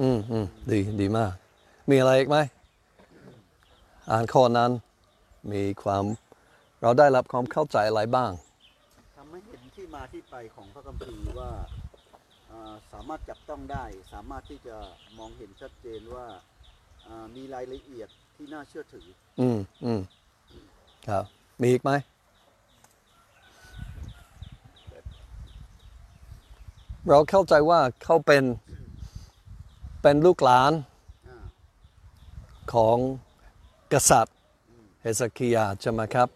อืมอืมดีดีมาก มีอะไรอีกไหม อ่านข้อนั้น มีความเราได้รับความเข้าใจอะไรบ้างทำให้เห็นที่มาที่ไปของพระคัมภีร์ว่าอ่าสามารถจับต้องได้ สามารถที่จะมองเห็นชัดเจนว่าอ่ามีรายละเอียดที่น่าเชื่อถือ อืมอืมครับ มีอีกไหมเราเข้าใจว่าเขาเป็น เป็นลูกหลานอ่าของกษัตริย์เฮสคียาใช่ไหมครับ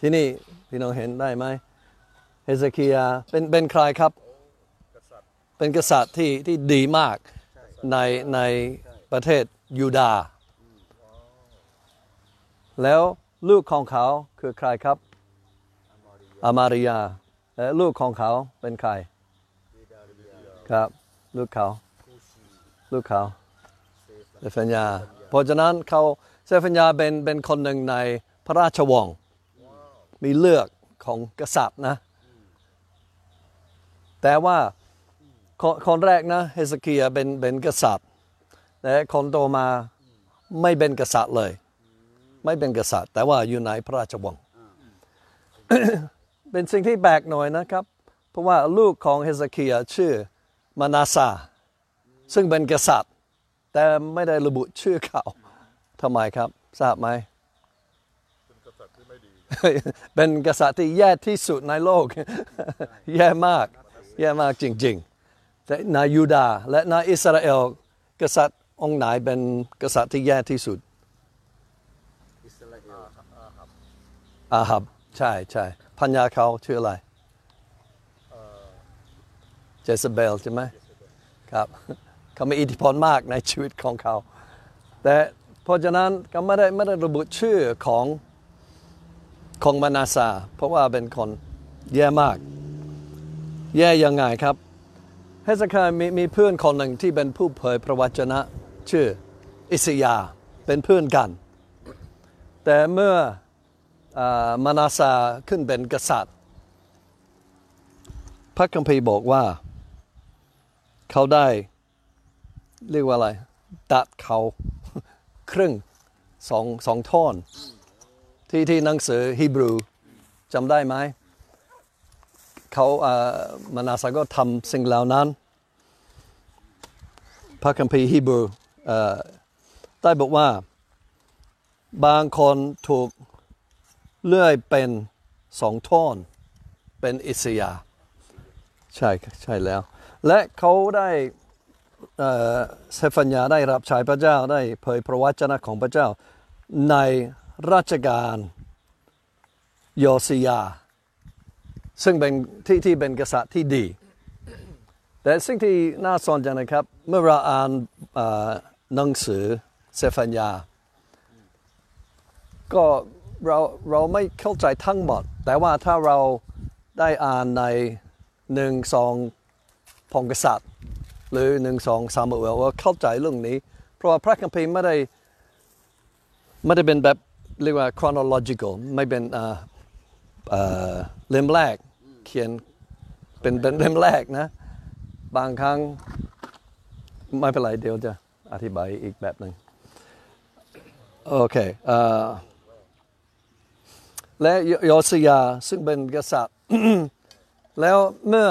ที่นี่พี่น้องเห็นได้ไหมเฮสคียาเป็นเป็นใครครับ เป็นกษัตริย์ที่ที่ดีมากใช่ในในประเทศยูดาห์แล้วลูกของเขาคือใครครับอามาริยาและลูกของเขาเป็นใครครับ ลูกเขา ลูกเขาเซฟัญญาเพราะฉะนั้นเขาเซฟัญญาเป็นเป็นคนหนึ่งในพระราชวังมีเลือกของกษัตริย์นะ แต่ว่าคนแรกนะเฮสเกียาเป็นเป็นกษัตริย์แต่คนโตมาไม่เป็นกษัตริย์เลย ไม่เป็นกษัตริย์ แต่ว่าอยู่ในพระราชวังเป็นสิ่งที่แปลกหน่อยนะครับ เพราะว่าลูกของเฮสเกียาชื่อมานาซา ซึ่งเป็นกษัตริย์ แต่ไม่ได้ระบุชื่อเขาทำไมครับ ทราบไหมเป็นกษัตริย์ที่แย่ที่สุดในโลก แย่มาก แย่มากจริง ๆ แต่ในยูดาห์และในอิสราเอล กษัตริย์องค์ไหนเป็นกษัตริย์ที่แย่ที่สุดอิสราเอลอาหับใช่ใช่พัญญาเขาชื่ออะไรเจสเบลใช่ไหมครับ เขามีอิทธิพลมากในชีวิตของเขา แต่เพราะฉะนั้นก็ไม่ได้ไม่ได้ระบุชื่อของของมานาซาเพราะว่าเป็นคนแย่มาก แย่ยังไงครับเฮสคามีมีเพื่อนคนหนึ่งที่เป็นผู้เผยพระวจนะชื่ออิสยาเป็นเพื่อนกัน แต่เมื่ออมานาซาขึ้นเป็นกษัตริย์ พระคัมภีร์บอกว่า เขาได้ เรียกว่าอะไร ตัดเขาครึ่งสองสองท่อน ที่ที่หนังสือฮีบรูจำได้ไหม เขาอ่ามานาซาก็ทำสิ่งเหล่านั้น พระคัมภีร์ฮีบรูได้บอกว่า บางคนถูกเลื่อยเป็นสองท่อน เป็นอิสยา ใช่ ใช่แล้ว และเขาได้ เออเซฟัญญาได้รับใช้พระเจ้าได้เผยพระวจนะของพระเจ้า ในราชการโยสิยา ซึ่งเป็นที่ที่เป็นกษัตริย์ที่ดี แต่สิ่งที่น่าสนใจนะครับ เมื่อเราอ่านเออหนังสือเซฟัญญาก็เราเราไม่เข้าใจทั้งหมด แต่ว่าถ้าเราได้อ่านในหนึ่งสองพงกษัตริย์ หรือหนึ่งสองซามเอลว่าเข้าใจเรื่องนี้ เพราะว่าพระคัมภีร์ไม่ได้ไม่ได้เป็นแบบเรียกว่า chronological ไม่เป็นเล่มแรกเขียนเป็นเป็นเล่มแรกนะ บางครั้งไม่เป็นไรเดี๋ยวจะอธิบายอีกแบบหนึ่งโอเคและโยสยาซึ่งเป็นกษัตริย์แล้วเมื่อ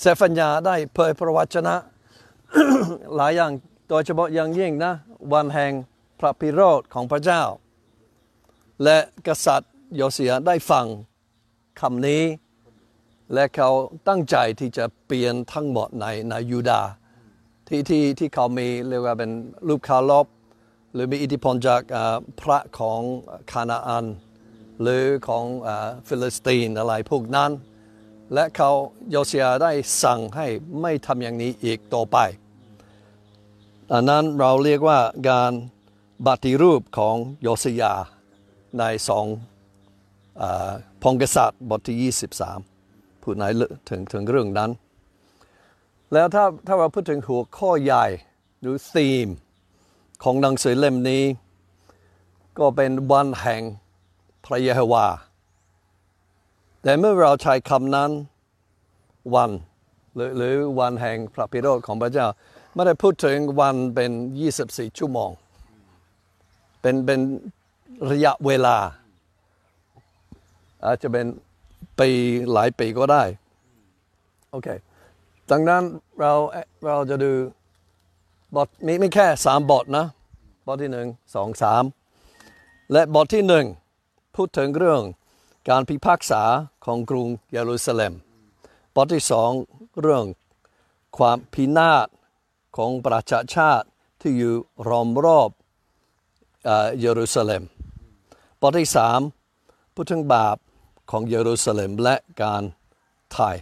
เซฟัญญาได้เผยพระวจนะ หลายอย่างโดยเฉพาะอย่างยิ่งนะวันแห่งพระพิโรธของพระเจ้า และกษัตริย์โยเสียได้ฟังคำนี้ และเขาตั้งใจที่จะเปลี่ยนทั้งหมดในในยูดาห์ที่ที่ที่เขามีเรียกว่าเป็นรูปคารบหรือมีอิทธิพลจากอ่าพระของคานาอัน หรือของอาฟิลิสตีนอะไรพวกนั้น และเขาโยเซียได้สั่งให้ไม่ทำอย่างนี้อีกต่อไปอันนั้นเราเรียกว่าการปฏิรูปของโยเซียในสองพงศ์กษัตริย์บทที่ 23 พูดในถึงถึงเรื่องนั้น แล้วถ้าถ้าเราพูดถึงหัวข้อใหญ่หรือธีมของหนังสือเล่มนี้ ก็เป็นวันแห่งพระเยโฮวา แต่เมื่อเราใช้คำนั้นวัน หรือวันแห่งพระพิโรธของพระเจ้า ไม่ได้พูดถึงวันเป็น 24 ชั่วโมง เป็นเป็นระยะเวลา อาจจะเป็นปีหลายปีก็ได้ โอเค ดังนั้นเราเราจะดูบทมีไม่แค่สามบทนะบทที่หนึ่งสองสามและบทที่หนึ่งพูดถึงเรื่อง การพิพากษาของกรุงเยรูซาเล็ม บทที่สองเรื่องความพินาศของประชาชาติที่อยู่รอมรอบเอ่อเยรูซาเล็ม บทที่สามพูดถึงบาปของเยรูซาเล็มและการไทย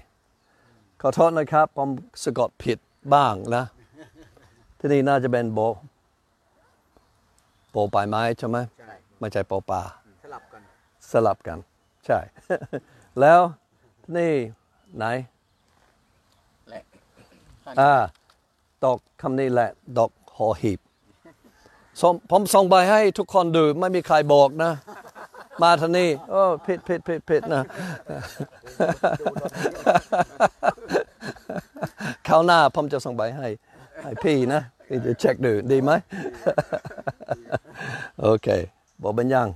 ขอโทษนะครับผมสะกดผิดบ้างนะ ที่นี่น่าจะเป็นโบ โปปลายไม้ใช่ไหมใช่ไม่ใช่โปปลาสลับกันสลับกัน ใช่ แล้วนี่ไหนและอ่าดอกคำนี้แหละดอกหอหีบส่งผมส่งไปให้ทุกคนดูไม่มีใครบอกนะ มาทางนี้โอ้ผิดผิดผิดผิดนะคราวหน้าผมจะส่งไปให้ให้พี่นะพี่จะเช็คดูดีไหมโอเคบอกเป็นยัง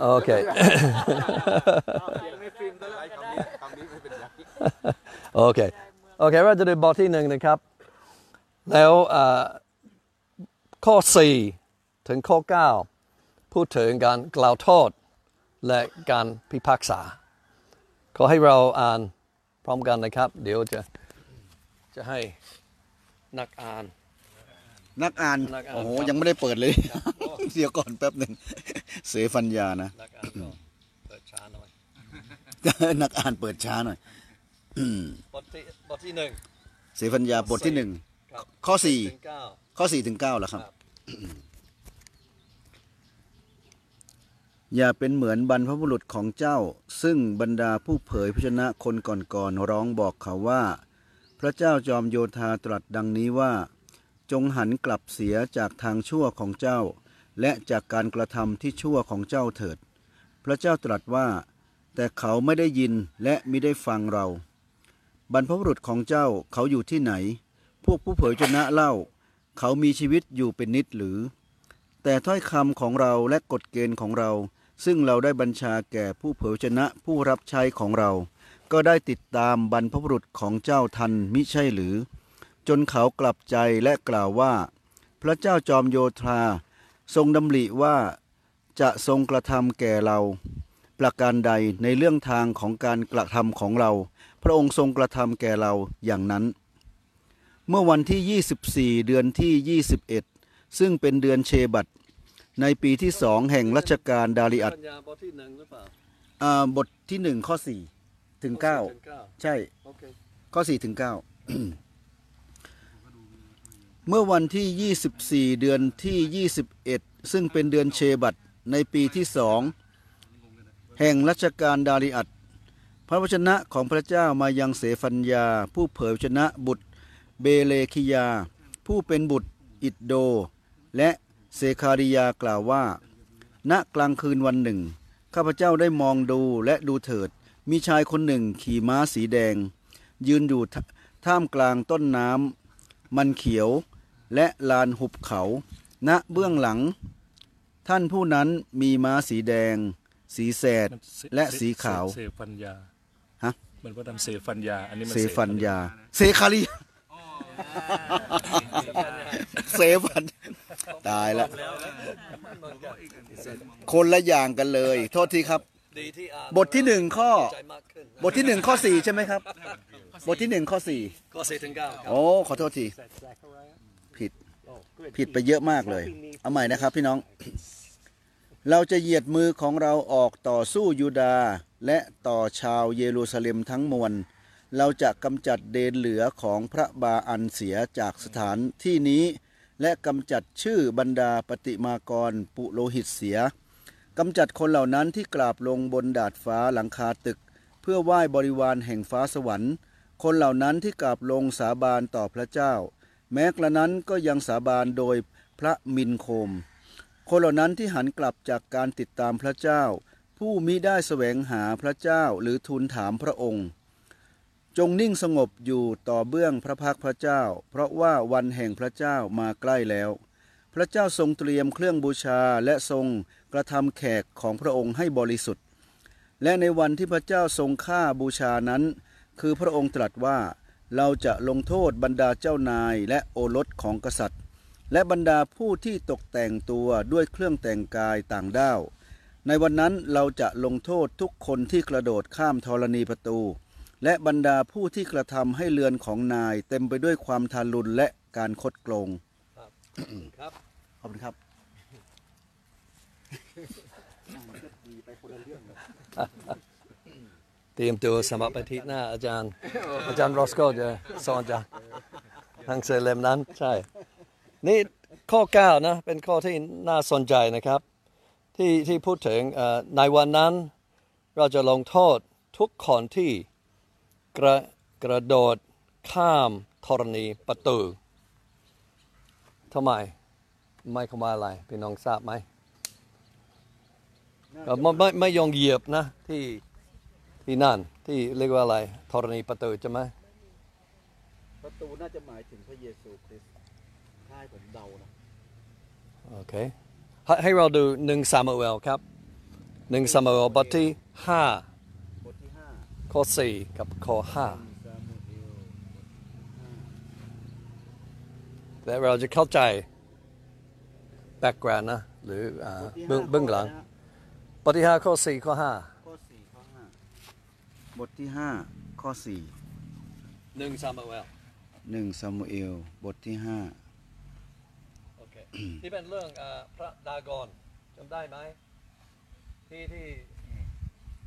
โอเคโอเคโอเคเราจะดูบทที่หนึ่งนะครับ แล้วอ่าข้อ4ถึงข้อ9พูดถึงการกล่าวโทษและการพิพากษา ขอให้เราอ่านพร้อมกันนะครับ เดี๋ยวจะจะให้นักอ่าน นักอ่านนักอ่านโอ้โหครับยังไม่ได้เปิดเลยเดี๋ยวก่อนแป๊บหนึ่งเสฟัญญานะ นักอ่านก็เปิดช้าหน่อยนักอ่านเปิดช้าหน่อยอืมบทที่บทที่หนึ่ง เสฟัญญาบทที่หนึ่งครับ ข้อสี่ถึงเก้า ข้อสี่ถึงเก้าแล้วครับ ครับ อย่าเป็นเหมือนบรรพบุรุษของเจ้า ซึ่งบรรดาผู้เผยพระชนะคนก่อนๆร้องบอกเขาว่า พระเจ้าจอมโยธาตรัสดังนี้ว่า จงหันกลับเสียจากทางชั่วของเจ้า และจากการกระทำที่ชั่วของเจ้าเถิด พระเจ้าตรัสว่า แต่เขาไม่ได้ยินและมิได้ฟังเรา บรรพบุรุษของเจ้าเขาอยู่ที่ไหน พวกผู้เผยชนะเล่า เขามีชีวิตอยู่เป็นนิดหรือ แต่ถ้อยคำของเราและกฎเกณฑ์ของเรา ซึ่งเราได้บัญชาแก่ผู้เผยชนะผู้รับใช้ของเรา ก็ได้ติดตามบรรพบุรุษของเจ้าทันมิใช่หรือ จนเขากลับใจและกล่าวว่า พระเจ้าจอมโยธาทรงดำริว่าจะทรงกระทำแก่เรา ประการใดในเรื่องทางของการกระทำของเรา พระองค์ทรงกระทำแก่เราอย่างนั้น เมื่อวันที่ 24 เดือนที่ 21 ซึ่งเป็นเดือนเชบัตในปีที่สองแห่งรัชกาลดาริอัตปัญญาบทที่หนึ่งหรือเปล่าอ่าบทที่หนึ่งข้อสี่ถึงเก้าถึงเก้าใช่โอเคข้อสี่ถึงเก้า เมื่อวันที่ 24 เดือนที่ 21 ซึ่งเป็นเดือนเชบัตในปีที่สองแห่งรัชกาลดาริอัตพระวจนะของพระเจ้ามายังเสฟัญญา ผู้เผยวจนะบุตรเบเลคิยา ผู้เป็นบุตรอิดโด และเซคาริยากล่าวว่า ณกลางคืนวันหนึ่ง ข้าพเจ้าได้มองดูและดูเถิด มีชายคนหนึ่งขี่ม้าสีแดง ยืนอยู่ท่ามกลางต้นน้ำมันเขียว และลานหุบเขา ณเบื้องหลัง ท่านผู้นั้นมีม้าสีแดง สีแสดมันเสและสีขาว เสฟัญญาฮะมันว่าทำเสฟัญญาอันนี้มันเซฟันยาเซคาริยาเซฟันตายละคนละอย่างกันเลย โทษทีครับดีที่อ่านบทที่หนึ่งข้อใจมากขึ้นบทที่หนึ่งข้อสี่ใช่ไหมครับ บทที่หนึ่งข้อสี่ข้อสี่ถึงเก้าครับโอ้ขอโทษที ผิดไปเยอะมากเลย เอาใหม่นะครับพี่น้อง เราจะเหยียดมือของเราออกต่อสู้ยูดาห์และต่อชาวเยรูซาเล็มทั้งมวล เราจะกำจัดเดนเหลือของพระบาอันเสียจากสถานที่นี้ และกำจัดชื่อบรรดาปฏิมากรปุโรหิตเสียกำจัดคนเหล่านั้นที่กราบลงบนดาดฟ้าหลังคาตึก เพื่อไหว้บริวารแห่งฟ้าสวรรค์ คนเหล่านั้นที่กราบลงสาบานต่อพระเจ้า แม้กระนั้นก็ยังสาบานโดยพระมินโคม คนเหล่านั้นที่หันกลับจากการติดตามพระเจ้า ผู้มิได้แสวงหาพระเจ้าหรือทูลถามพระองค์ จงนิ่งสงบอยู่ต่อเบื้องพระพักพระเจ้า เพราะว่าวันแห่งพระเจ้ามาใกล้แล้ว พระเจ้าทรงเตรียมเครื่องบูชาและทรงกระทำแขกของพระองค์ให้บริสุทธิ์ และในวันที่พระเจ้าทรงฆ่าบูชานั้น คือพระองค์ตรัสว่า เราจะลงโทษบรรดาเจ้านายและโอรสของกษัตริย์ และบรรดาผู้ที่ตกแต่งตัวด้วยเครื่องแต่งกายต่างด้าว ในวันนั้นเราจะลงโทษทุกคนที่กระโดดข้ามธรณีประตู และบรรดาผู้ที่กระทำให้เรือนของนายเต็มไปด้วยความทารุณและการคดโกงครับขอบคุณครับเตรียมตัวสำหรับอาทิตย์หน้าอาจารย์ อาจารย์รอสโกจะสอนจากหนังสือเล่มนั้นใช่ นี่ข้อ 9 นะ เป็นข้อที่น่าสนใจนะครับ ที่ที่พูดถึงเอ่อในวันนั้น เราจะลงโทษทุกคนที่กระกระโดดข้ามธรณีประตูทำไม ไม่เข้ามาอะไรพี่น้องทราบไหมเอ่อไม่ไม่ไม่ยองเหยียบนะที่ ที่นั่นที่เรียกว่าอะไรธรณีประตูใช่ไหมประตูน่าจะหมายถึงพระเยซูคริสต์ถ้าให้ผมเดานะโอเคให้ให้เราดูหนึ่งซามูเอลครับหนึ่งซามูเอลบทที่ห้าบทที่ห้าข้อสี่กับข้อห้าซามูเอลและเราจะเข้าใจ background นะหรืออ่าเบื้องเบื้องหลังบทที่ห้าข้อสี่ข้อห้าข้อสี่ข้อห้า บทที่ห้าข้อสี่หนึ่งซามูเอลหนึ่งซามูเอลบทที่ห้าโอเค ที่เป็นเรื่องอ่าพระดากอนจำได้ไหม ที่ที่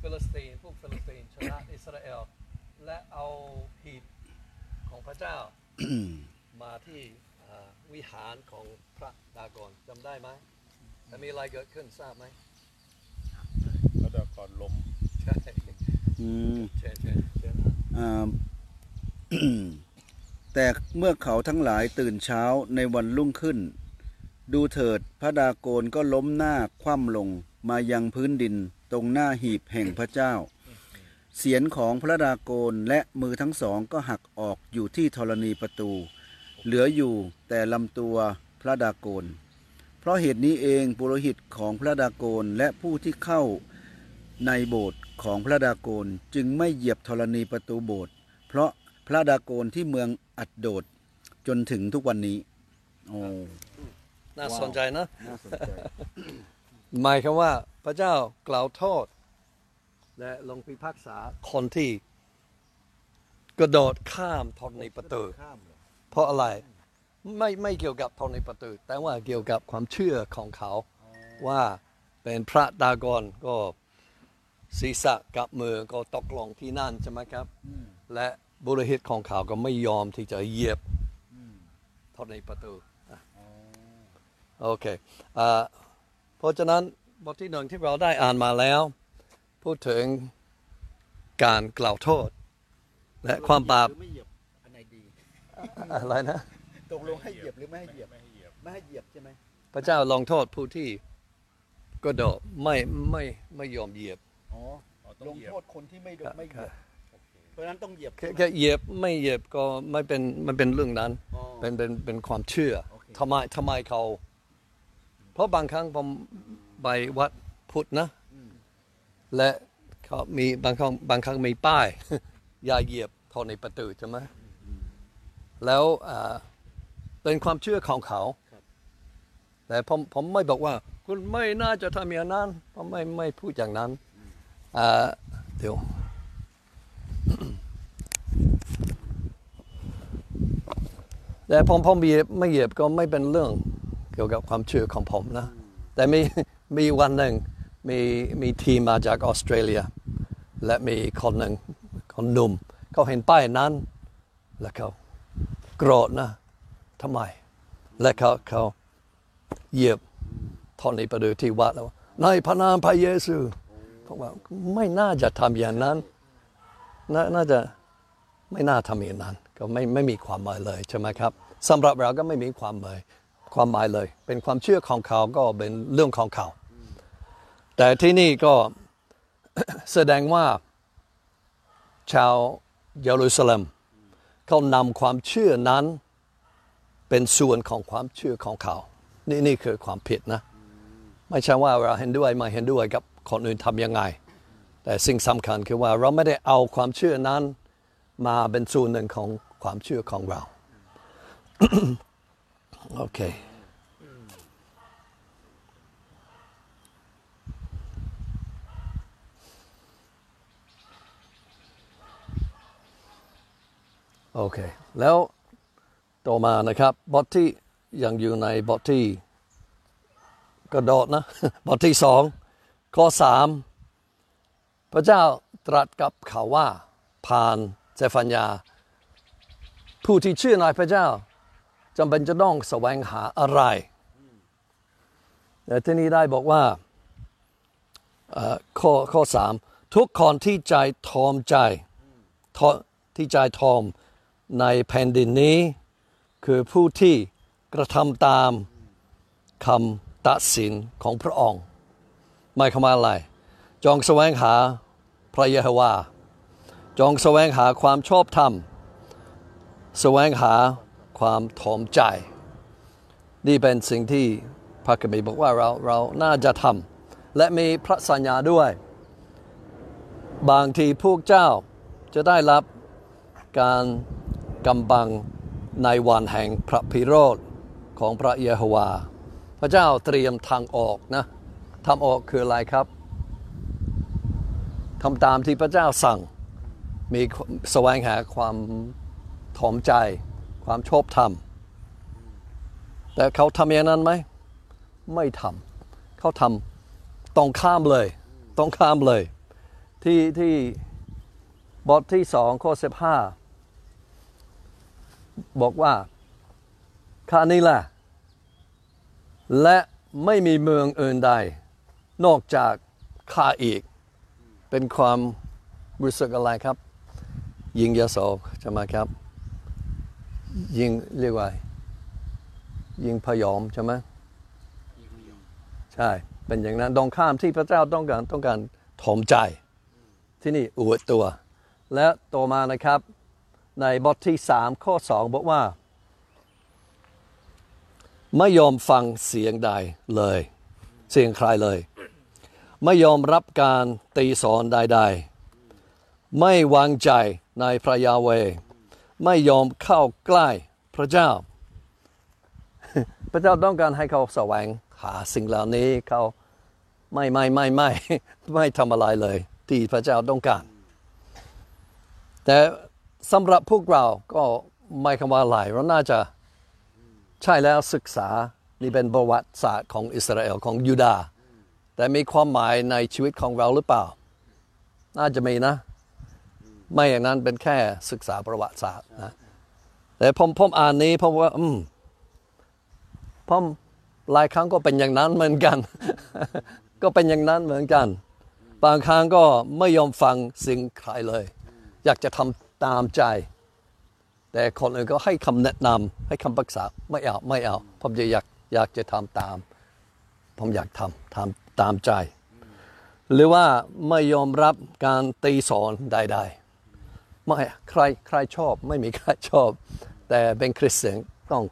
ฟิลิสตีนพวกฟิลิสตีนชนะอิสราเอล และเอาหีบของพระเจ้า มาที่อ่าวิหารของพระดากอนจำได้ไหมแต่มีอะไรเกิดขึ้นทราบไหมแล้วแต่ก่อนล้มใช่ อืมเชิญเชิญเชิญนะอ่า แต่เมื่อเขาทั้งหลายตื่นเช้าในวันรุ่งขึ้น ดูเถิดพระดาโกนก็ล้มหน้าคว่ำลงมายังพื้นดินตรงหน้าหีบแห่งพระเจ้า เสียนของพระดาโกนและมือทั้งสองก็หักออกอยู่ที่ธรณีประตู เหลืออยู่แต่ลำตัวพระดาโกน เพราะเหตุนี้เองปุโรหิตของพระดาโกนและผู้ที่เข้าในโบสถ์ ของพระดาโกนจึงไม่เหยียบธรณีประตูโบสถ์เพราะพระดาโกนที่เมืองอัดโดดจนถึงทุกวันนี้โอ้น่าสนใจนะ น่าสนใจ หมายความว่าพระเจ้ากล่าวโทษ และลงพิพากษาคนที่กระโดดข้ามธรณีประตู ข้ามเหรอเพราะอะไรไม่ไม่เกี่ยวกับธรณีประตู แต่ว่าเกี่ยวกับความเชื่อของเขาว่าเป็นพระดากอนก็ ศีรษะกับมือก็ตกลงที่นั่นใช่ไหมครับอืมและบุรหิตของเขาก็ไม่ยอมที่จะเหยียบอืมธรณีประตูอะอ๋อโอเคอ่าเพราะฉะนั้นบทที่หนึ่งที่เราได้อ่านมาแล้ว พูดถึงการกล่าวโทษ และความบาปหรือไม่เหยียบอันไหนดีอะไรนะตกลงให้เหยียบหรือไม่ให้เหยียบไม่ให้เหยียบ ไม่ให้เหยียบใช่ไหมพระเจ้าลงโทษผู้ที่กระโดดไม่ไม่ไม่ยอมเหยียบ อ๋ออ๋อต้อลงงเหยียบ โทษคนที่ไม่โดครับไม่เหยียบเพราะฉะนั้นต้องเหยียบแค่ใช่ไหมแค่เหยียบไม่เหยียบก็ไม่เป็นมันเป็นเรื่องนั้น อ๋อ เป็นเป็นเป็นความเชื่อโอเค ทำไมทำไมเขา เพราะบางครั้งผมไปวัดพุทธนะอืมและเขามีบางครั้งบางครั้งมีป้าย อย่าเหยียบทอในประตูใช่ไหมแล้วอ่าเป็นความเชื่อของเขาแต่ผมผมไม่บอกว่า คุณไม่น่าจะทำอย่างนั้นผมไม่ไม่พูดอย่างนั้น อ่าเดี๋ยวแต่ผมผมเบียบไม่เหยียบก็ไม่เป็นเรื่องเกี่ยวกับความเชื่อของผมนะ แต่มีมีวันหนึ่งมีมีทีมมาจากออสเตรเลีย และมีคนหนึ่งคนหนุ่มเขาเห็นป้ายนั้น แล้วเขาโกรธนะทำไม และเขาเขาเหยียบทอนในประตูที่วัดแล้วในพระนามพระเยซู ผมว่าไม่น่าจะทำอย่างนั้นนน่าจะไม่น่าทำอย่างนั้น ก็ไม่ไม่มีความหมายเลยใช่ไหมครับสำหรับเราก็ไม่มีความหมายความหมายเลย เป็นความเชื่อของเขาก็เป็นเรื่องของเขา แต่ที่นี่ก็แสดงว่าชาวเยรูซาเล็มเขานำความเชื่อนั้นเป็นส่วนของความเชื่อของเขา นี่นี่คือความผิดนะ ไม่ใช่ว่าเราเห็นด้วยไม่เห็นด้วยกับ คนอื่นทำยังไง แต่สิ่งสำคัญคือว่าเราไม่ได้เอาความเชื่อนั้นมาเป็นส่วนหนึ่งของความเชื่อของเรา โอเคโอเค แล้วต่อมานะครับบทที่ยังอยู่ในบทที่กระโดดนะบทที่สอง ข้อสามพระเจ้าตรัสกับเขาว่าผ่านเซฟัญญาผู้ที่เชื่อในพระเจ้าจำเป็นจะต้องแสวงหาอะไรแต่ที่นี้ได้บอกว่าข้อข้อสามทุกคนที่ใจทอมใจท,ที่ใจทอมในแผ่นดินนี้ คือผู้ที่กระทำตามคำตัดสินของพระองค์ หมายความว่าอะไร จงแสวงหาพระเยโฮวา จงแสวงหาความชอบธรรม แสวงหาความทอมใจ นี่เป็นสิ่งที่พระคัมภีร์บอกว่าเราเราน่าจะทำและมีพระสัญญาด้วย บางทีพวกเจ้าจะได้รับการกำบังในวันแห่งพระพิโรธของพระเยโฮวา พระเจ้าเตรียมทางออกนะ ทางออกคืออะไรครับทำตามที่พระเจ้าสั่ง มีแสวงหาความถ่อมใจ ความชอบธรรม แต่เขาทำอย่างนั้นไหม ไม่ทำเขาทำตรงข้ามเลยตรงข้ามเลย ที่ที่บทที่สองข้อสิบห้าบอกว่าข้านี้แหละและไม่มีเมืองอื่นใด นอกจากข้าอีก เป็นความรู้สึกอะไรครับ ยิงยาโสใช่ไหมครับ ยิงเรียกว่า ยิงพยอมใช่ไหมใช่ เป็นอย่างนั้นตรงข้ามที่พระเจ้าต้องการต้องการถมใจ ที่นี่อวดตัว และต่อมานะครับ ในบทที่สามข้อสองบอกว่า ไม่ยอมฟังเสียงใดเลย เสียงใครเลย ไม่ยอมรับการตีสอนใดๆ ไม่วางใจในพระยาเว ไม่ยอมเข้าใกล้พระเจ้า พระเจ้าต้องการให้เขาแสวงหาสิ่งเหล่านี้เขาไม่ไม่ไม่ไม่ไม่ทำอะไรเลย ที่พระเจ้าต้องการ แต่สำหรับพวกเราก็ไม่คำว่าอะไรเราน่าจะใช่แล้วศึกษานี่เป็นประวัติศาสตร์ของอิสราเอลของยูดาห์ แต่มีความหมายในชีวิตของเราหรือเปล่า น่าจะมีนะ ไม่อย่างนั้นเป็นแค่ศึกษาประวัติศาสตร์นะ แต่ผมผมอ่านนี้ผมว่า อืมผมหลายครั้งก็เป็นอย่างนั้นเหมือนกัน ก็เป็นอย่างนั้นเหมือนกัน บางครั้งก็ไม่ยอมฟังสิ่งใครเลย อยากจะทำตามใจ แต่คนอื่นก็ให้คำแนะนำให้คำปรึกษาไม่เอาไม่เอา ผมจะอยากอยากจะทำตาม ผมอยากทำทำ ตามใจ หรือว่าไม่ยอมรับการตีสอนใดๆไม่ใครใครชอบไม่มีใครชอบ แต่เป็นคริสเตียนต้อง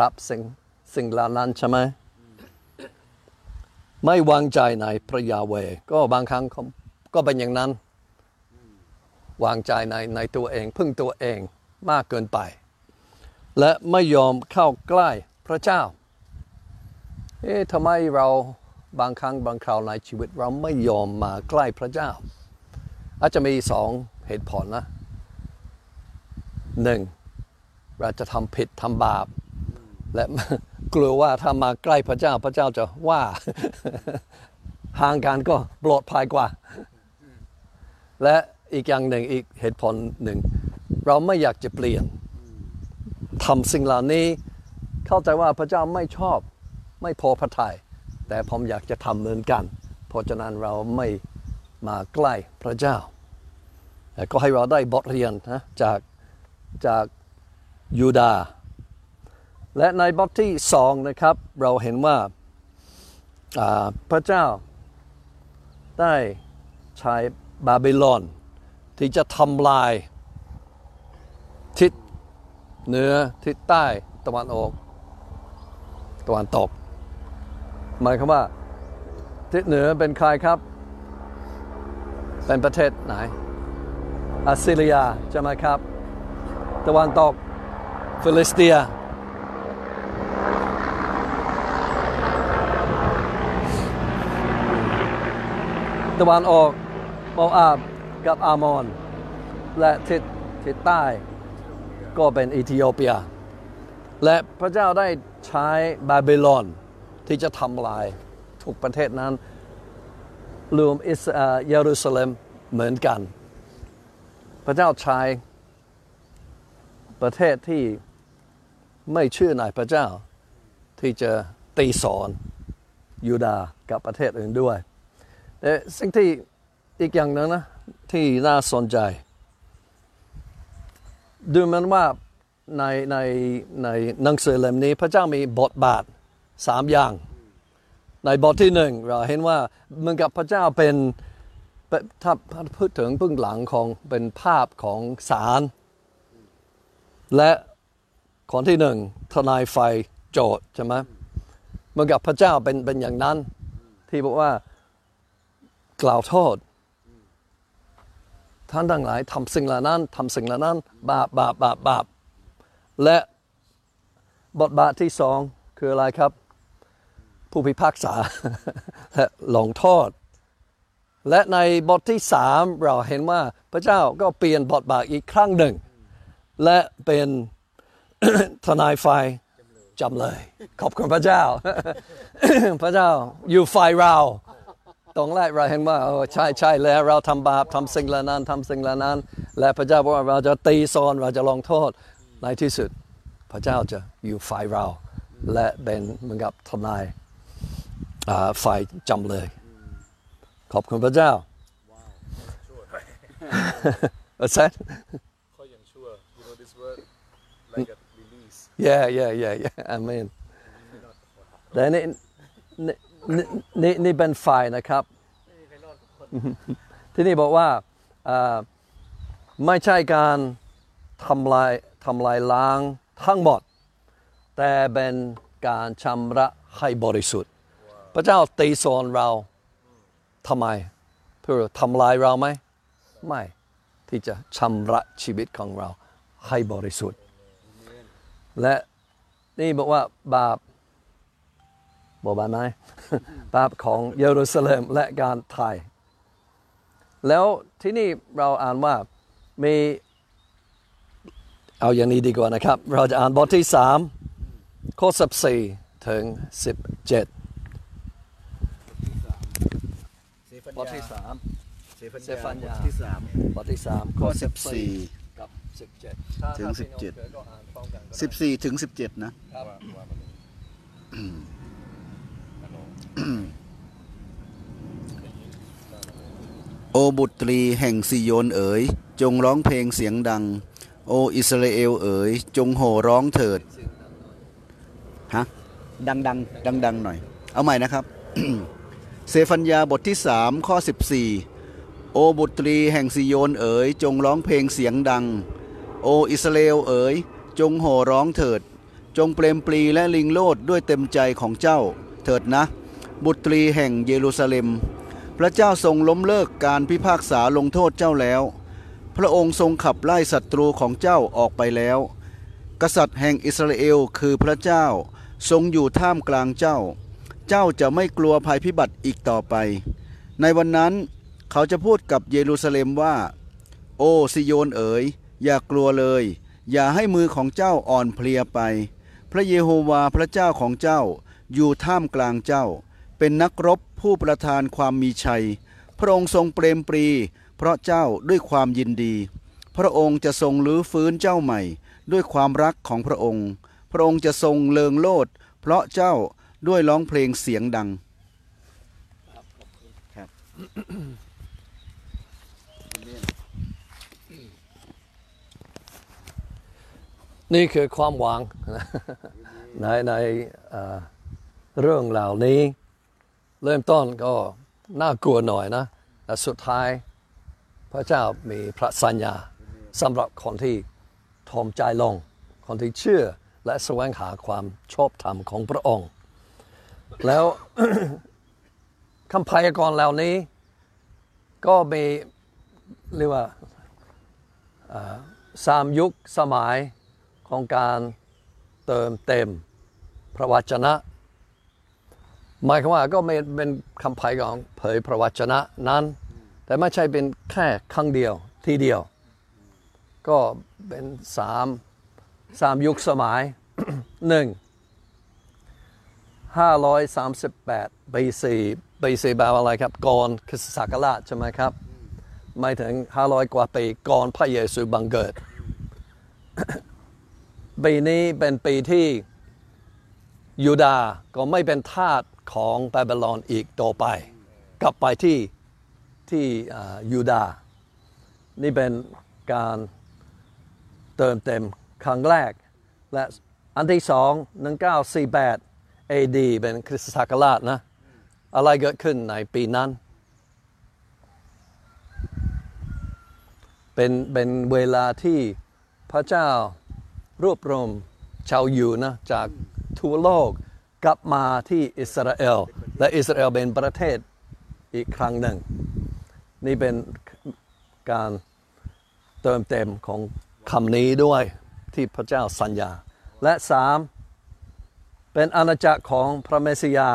รับสิ่งสิ่งลานั้นใช่ไหมไม่วางใจในพระยาเวก็บางครั้งก็เป็นอย่างนั้น วางใจในในตัวเอง พึ่งตัวเองมากเกินไป และไม่ยอมเข้าใกล้พระเจ้า เอ๊ะทำไมเรา บางครั้งบางคราวในชีวิตเราไม่ยอมมาใกล้พระเจ้า อาจจะมีสองเหตุผลนะหนึ่งเราจะทำผิดทำบาป และกลัวว่าถ้ามาใกล้พระเจ้าพระเจ้าจะว่าห่างกันก็ปลอดภัยกว่า และอีกอย่างหนึ่งอีกเหตุผลหนึ่ง เราไม่อยากจะเปลี่ยนทำสิ่งเหล่านี้ เข้าใจว่าพระเจ้าไม่ชอบไม่พอพระทยัย แต่ผมอยากจะทำเหมือนกัน เพราะฉะนั้นเราไม่มาใกล้พระเจ้า ก็ให้เราได้บทเรียนนะจากจากยูดาห์และในบทที่สองนะครับ เราเห็นว่าอ่าพระเจ้าได้ใช้บาบิลอน ที่จะทำลายทิศเหนือทิศใต้ตะวันออกตะวันตก หมายความว่าทิศเหนือเป็นใครครับ เป็นประเทศไหนอัสซีเรียใช่ไหมครับ ตะวันตกฟิลิสเตีย ตะวันออกโมอาบกับอามอน และทิศทิศใต้ก็เป็นอิธิโอเปีย และพระเจ้าได้ใช้บาบิลอน ที่จะทำลายทุกประเทศนั้นรวมอิสเอ่อเยรูซาเล็มเหมือนกัน พระเจ้าใช้ประเทศที่ไม่เชื่อในพระเจ้า ที่จะตีสอนยูดาห์กับประเทศอื่นด้วยแต่สิ่งที่อีกอย่างหนึงนะที่น่าสนใจ ดูเหมันว่าในในในหนังสือเล่มนี้พระเจ้ามีบทบาท สามอย่าง ในบทที่หนึ่งเราเห็นว่าเหมือนกับพระเจ้าเป็นถ้าพูดถึงเบื้องหลังของเป็นภาพของศาลและคนที่หนึ่งทนายไฟโจทย์ใช่ไหมเหมือนกับพระเจ้าเป็นเป็นอย่างนั้น ที่บอกว่ากล่าวโทษท่านทั้งหลายทำสิ่งเหล่านั้นทำสิ่งเหล่านั้น บาปบาปบาปบาปและบทบาทที่สองคืออะไรครับ ผู้พิพากษาและลงโทษ และในบทที่สามเราเห็นว่าพระเจ้าก็เปลี่ยนบทบาทอีกครั้งหนึ่ง และเป็นทนายฝ่ายจำเลย ขอบคุณพระเจ้า พระเจ้าอยู่ฝ่ายเราตรงแรกเราเห็นว่าใช่ใช่แล้วเราทำบาปทำสิ่งล่านั้นทำสิ่งล่านั้น และพระเจ้าบอกว่าเราจะตีซอนเราจะลงโทษในที่สุด พระเจ้าจะอยู่ฝ่ายเรา และเป็นเหมือนกับทนาย ฝ่ายจำเลย ขอบคุณพระเจ้า What's that? ค่อยยังชั่ว you know this word like a release Yeah, yeah, yeah, yeah. Amen. แต่นี่นี่นี่นี่นี่เป็นฝ่ายนะครับ ที่นี่บอกว่าอ่าไม่ใช่การทำลายทำลายล้างทั้งหมด แต่เป็นการชำระให้บริสุทธิ์ พระเจ้าตีสอนเราทำไม เพื่อทำลายเราไหมไม่ที่จะชำระชีวิตของเราให้บริสุทธิ์ และนี่บอกว่าบาปบอกบาปไหมบาปของเยรูซาเล็มและการไทย แล้วที่นี่เราอ่านว่ามีเอาอย่างนี้ดีกว่านะครับ เราจะอ่านบทที่สามข้อสิบสี่ถึงสิ บเจ็ดบทที่สามเซฟันยาบทที่สามบทที่สามข้ข้ออสิสิบบสี่สี่กับสิบเจ็ดถ้าถึงถ้าสิบเจ็ดพี่น้องเคยก็อ่านพร้อมกันก็ได้สิบสี่ถึงสิบเจ็ดนะครับว่าว่ามันฮัลโหลโอบุตรีแห่งซิโยนเอ๋ย จงร้องเพลงเสียงดัง โออิสราเอลเอ๋ย จงโห่ร้องเถิดฮะดังดังดังดังๆหน่อย เอาใหม่นะครับ เซฟัญญาบทที่สามข้อ 14 โอบุตรีแห่งซิโยนเอ๋ย จงร้องเพลงเสียงดัง โออิสราเอลเอ๋ย จงโห่ร้องเถิด จงเปลมปลีและลิงโลดด้วยเต็มใจของเจ้า เถิดนะ บุตรีแห่งเยรูซาเล็ม พระเจ้าทรงล้มเลิกการพิพากษาลงโทษเจ้าแล้ว พระองค์ทรงขับไล่ศัตรูของเจ้าออกไปแล้ว กษัตริย์แห่งอิสราเอลคือพระเจ้า ทรงอยู่ท่ามกลางเจ้า เจ้าจะไม่กลัวภัยพิบัติอีกต่อไป ในวันนั้นเขาจะพูดกับเยรูซาเล็มว่า โอ้ซิโยนเอ๋ย อย่ากลัวเลย อย่าให้มือของเจ้าอ่อนเพลียไป พระเยโฮวาห์พระเจ้าของเจ้า อยู่ท่ามกลางเจ้า เป็นนักรบผู้ประทานความมีชัย พระองค์ทรงเปรมปรี เพราะเจ้าด้วยความยินดี พระองค์จะทรงลื้อฟื้นเจ้าใหม่ ด้วยความรักของพระองค์ พระองค์จะทรงเลิงโลดเพราะเจ้า ด้วยร้องเพลงเสียงดังครับนี่คือความหวังในในเอ่อเรื่องเหล่านี้ เริ่มต้นก็น่ากลัวหน่อยนะแต่สุดท้ายพระเจ้ามีพระสัญญาสำหรับคนที่ทอมใจลง คนที่เชื่อและแสวงหาความชอบธรรมของพระองค์ แล้วคำพยากรณ์เหล่านี้ ก็มีเรียกว่าสามยุคสมัยของการเติมเต็มพระวจนะ หมายความว่าก็ไม่เป็นคำพยากรณ์เผยพระวจนะนั้น แต่ไม่ใช่เป็นแค่ครั้งเดียวทีเดียว ก็เป็นสามสามยุคสมัยหนึ่ง ห้าร้อยสามสิบแปดปีสี่ปีสี่แปลว่าอะไรครับ ก่อนคริสตศักราชใช่ไหมครับ ไม่ถึงห้าร้อยกว่าปีก่อนพระเยซูบังเกิด ปีนี้เป็นปีที่ยูดาห์ก็ไม่เป็นทาสของบาบิลอนอีกต่อไป กลับไปที่ที่ยูดาห์นี่เป็นการเติมเต็มครั้งแรก และอันที่สอง1948 AD เป็นคริสตศักราชนะ อะไรเกิดขึ้นในปีนั้น เป็นเป็นเวลาที่พระเจ้ารวบรวมชาวยูนะจากทั่วโลกกลับมาที่อิสราเอล และอิสราเอลเป็นประเทศอีกครั้งหนึ่ง นี่เป็นการเติมเต็มของคำนี้ด้วยที่พระเจ้าสัญญา และสาม เป็นอาณาจักรของพระเมสสิยา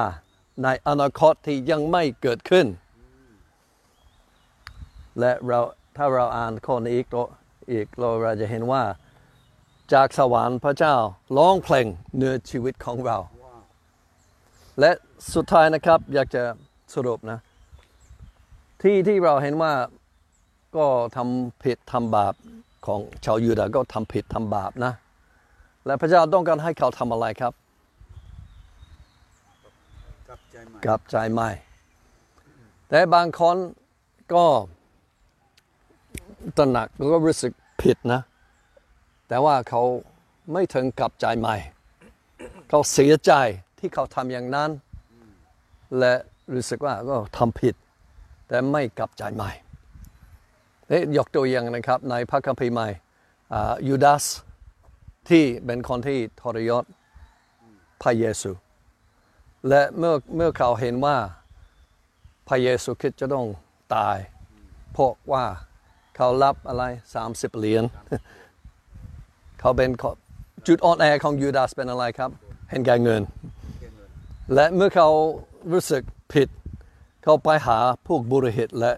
ในอนาคตที่ยังไม่เกิดขึ้น และเราถ้าเราอ่านข้อนี้อีกอีกเราเราจะเห็นว่า จากสวรรค์พระเจ้าร้องเพลงเนื้อชีวิตของเรา และสุดท้ายนะครับอยากจะสรุปนะ ที่ที่เราเห็นว่าก็ทำผิดทำบาปของชาวยูดาห์ก็ทำผิดทำบาปนะ และพระเจ้าต้องการให้เขาทำอะไรครับ กลับใจใหม่ แต่บางคนก็ตระหนักแล้วก็รู้สึกผิดนะ แต่ว่าเขาไม่ถึงกลับใจใหม่ เขาเสียใจที่เขาทำอย่างนั้น และรู้สึกว่าก็ทำผิด แต่ไม่กลับใจใหม่เอ๊ะยกตัวอย่างนะครับในพระคัมภีร์ใหม่อ่ายูดาสที่เป็นคนที่ทรยศพระเยซู และเมื่อเมื่อเขาเห็นว่าพระเยซูคริสต์จะต้องตาย เพราะว่าเขารับอะไร 30 เหรียญเขาเป็นจุดอ่อนแอของยูดาสเป็นอะไรครับ เห็นแก่เงิน และเมื่อเขารู้สึกผิด เขาไปหาพวกบุริหิตและ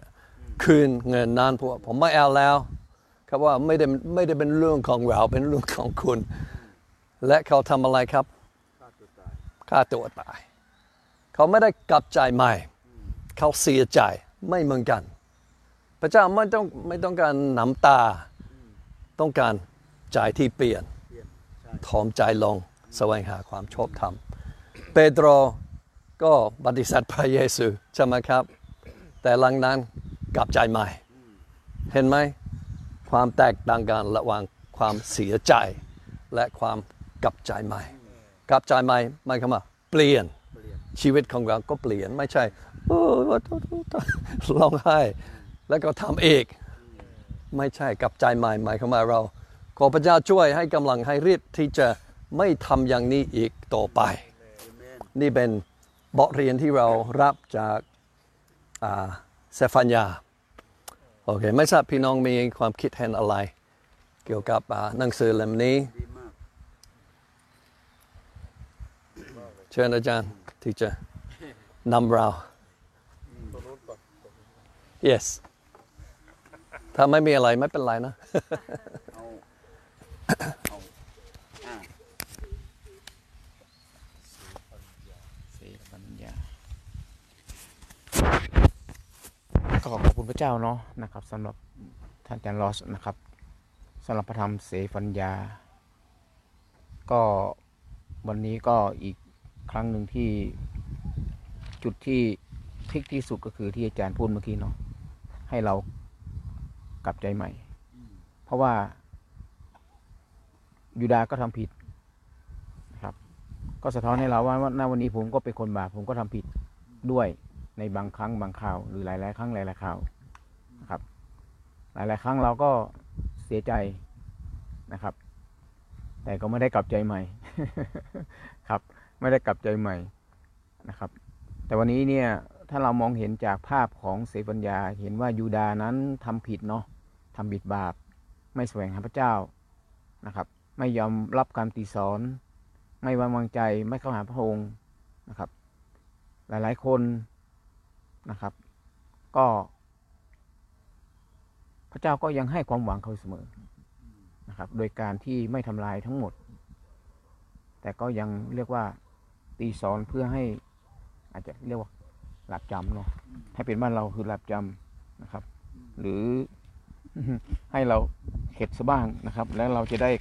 คืนเงินนั้นพวกผมไม่เอาแล้วครับว่าไม่ได้ไม่ได้เป็นเรื่องของเราเป็นเรื่องของคุณ และเขาทำอะไรครับฆ่าตัวตาย เขาไม่ได้กลับใจใหม่ เขาเสียใจไม่เหมือนกัน พระเจ้าไม่ต้องไม่ต้องการน้ำตา ต้องการใจที่เปลี่ยนทอมใจลงแสวงหาความชอบธรรม เปโตรก็ปฏิเสธพระเยซูใช่ไหมครับ แต่หลังนั้นกลับใจใหม่ เห็นไหมความแตกต่างกันระหว่างความเสียใจ และความกลับใจใหม่ กลับใจใหม่หมายความว่าเปลี่ยน ชีวิตของเราก็เปลี่ยนไม่ใช่โอ้ร้องไห้ แล้วก็ทำเองไม่ใช่กับใจใหม่หมายความาเราขอพระเจ้าช่วยให้กำลังให้รีบที่จะไม่ทำอย่างนี้อีกต่อไป นี่เป็นบทเรียนที่เรารับจากเซฟันยาโอเคไม่ทราบพี่น้องมีความคิดเห็นอะไร เกี่ยวกับหนังสือเล่มนี้ เชิญอาจารย์ ที่จะนำเรา yes ถ้าไม่มีอะไรไม่เป็นไรนะ สีปัญญาก็ขอขอบคุณพระเจ้าเนาะนะครับสำหรับท่านอาจารย์ลอสนะครับสำหรับพระธรรมเสฟัญญา ก็วันนี้ก็อีก ครั้งหนึ่งที่จุดที่พลิกที่สุดก็คือที่อาจารย์พูดเมื่อกี้เนาะให้เรากลับใจใหม่ เพราะว่ายูดาห์ก็ทำผิดนะครับ ก็สะท้อนให้เราว่าว่าณวันนี้ผมก็เป็นคนบาปผมก็ทำผิดด้วยในบางครั้งบางคราว หรือหลาย ๆ ครั้งหลาย ๆ คราวนะครับ หลาย ๆ ครั้งเราก็เสียใจนะครับ แต่ก็ไม่ได้กลับใจใหม่ครับ ไม่ได้กลับใจใหม่นะครับ แต่วันนี้เนี่ยถ้าเรามองเห็นจากภาพของเสปัญญา เห็นว่ายูดานั้นทำผิดเนาะทำบิดบาป ไม่แสวงหาพระเจ้านะครับ ไม่ยอมรับการตีสอน ไม่ไว้วางใจไม่เข้าหาพระองค์นะครับ หลายๆคนนะครับ ก็ พระเจ้าก็ยังให้ความหวังเขาเสมอนะครับ โดยการที่ไม่ทำลายทั้งหมด แต่ก็ยังเรียกว่า ตีสอนเพื่อให้อาจจะเรียกว่าหลับจำเนาะให้เป็นบ้านเราคือหลับจำนะครับ หรือให้เราเข็ดซะบ้างนะครับ แล้วเราจะได้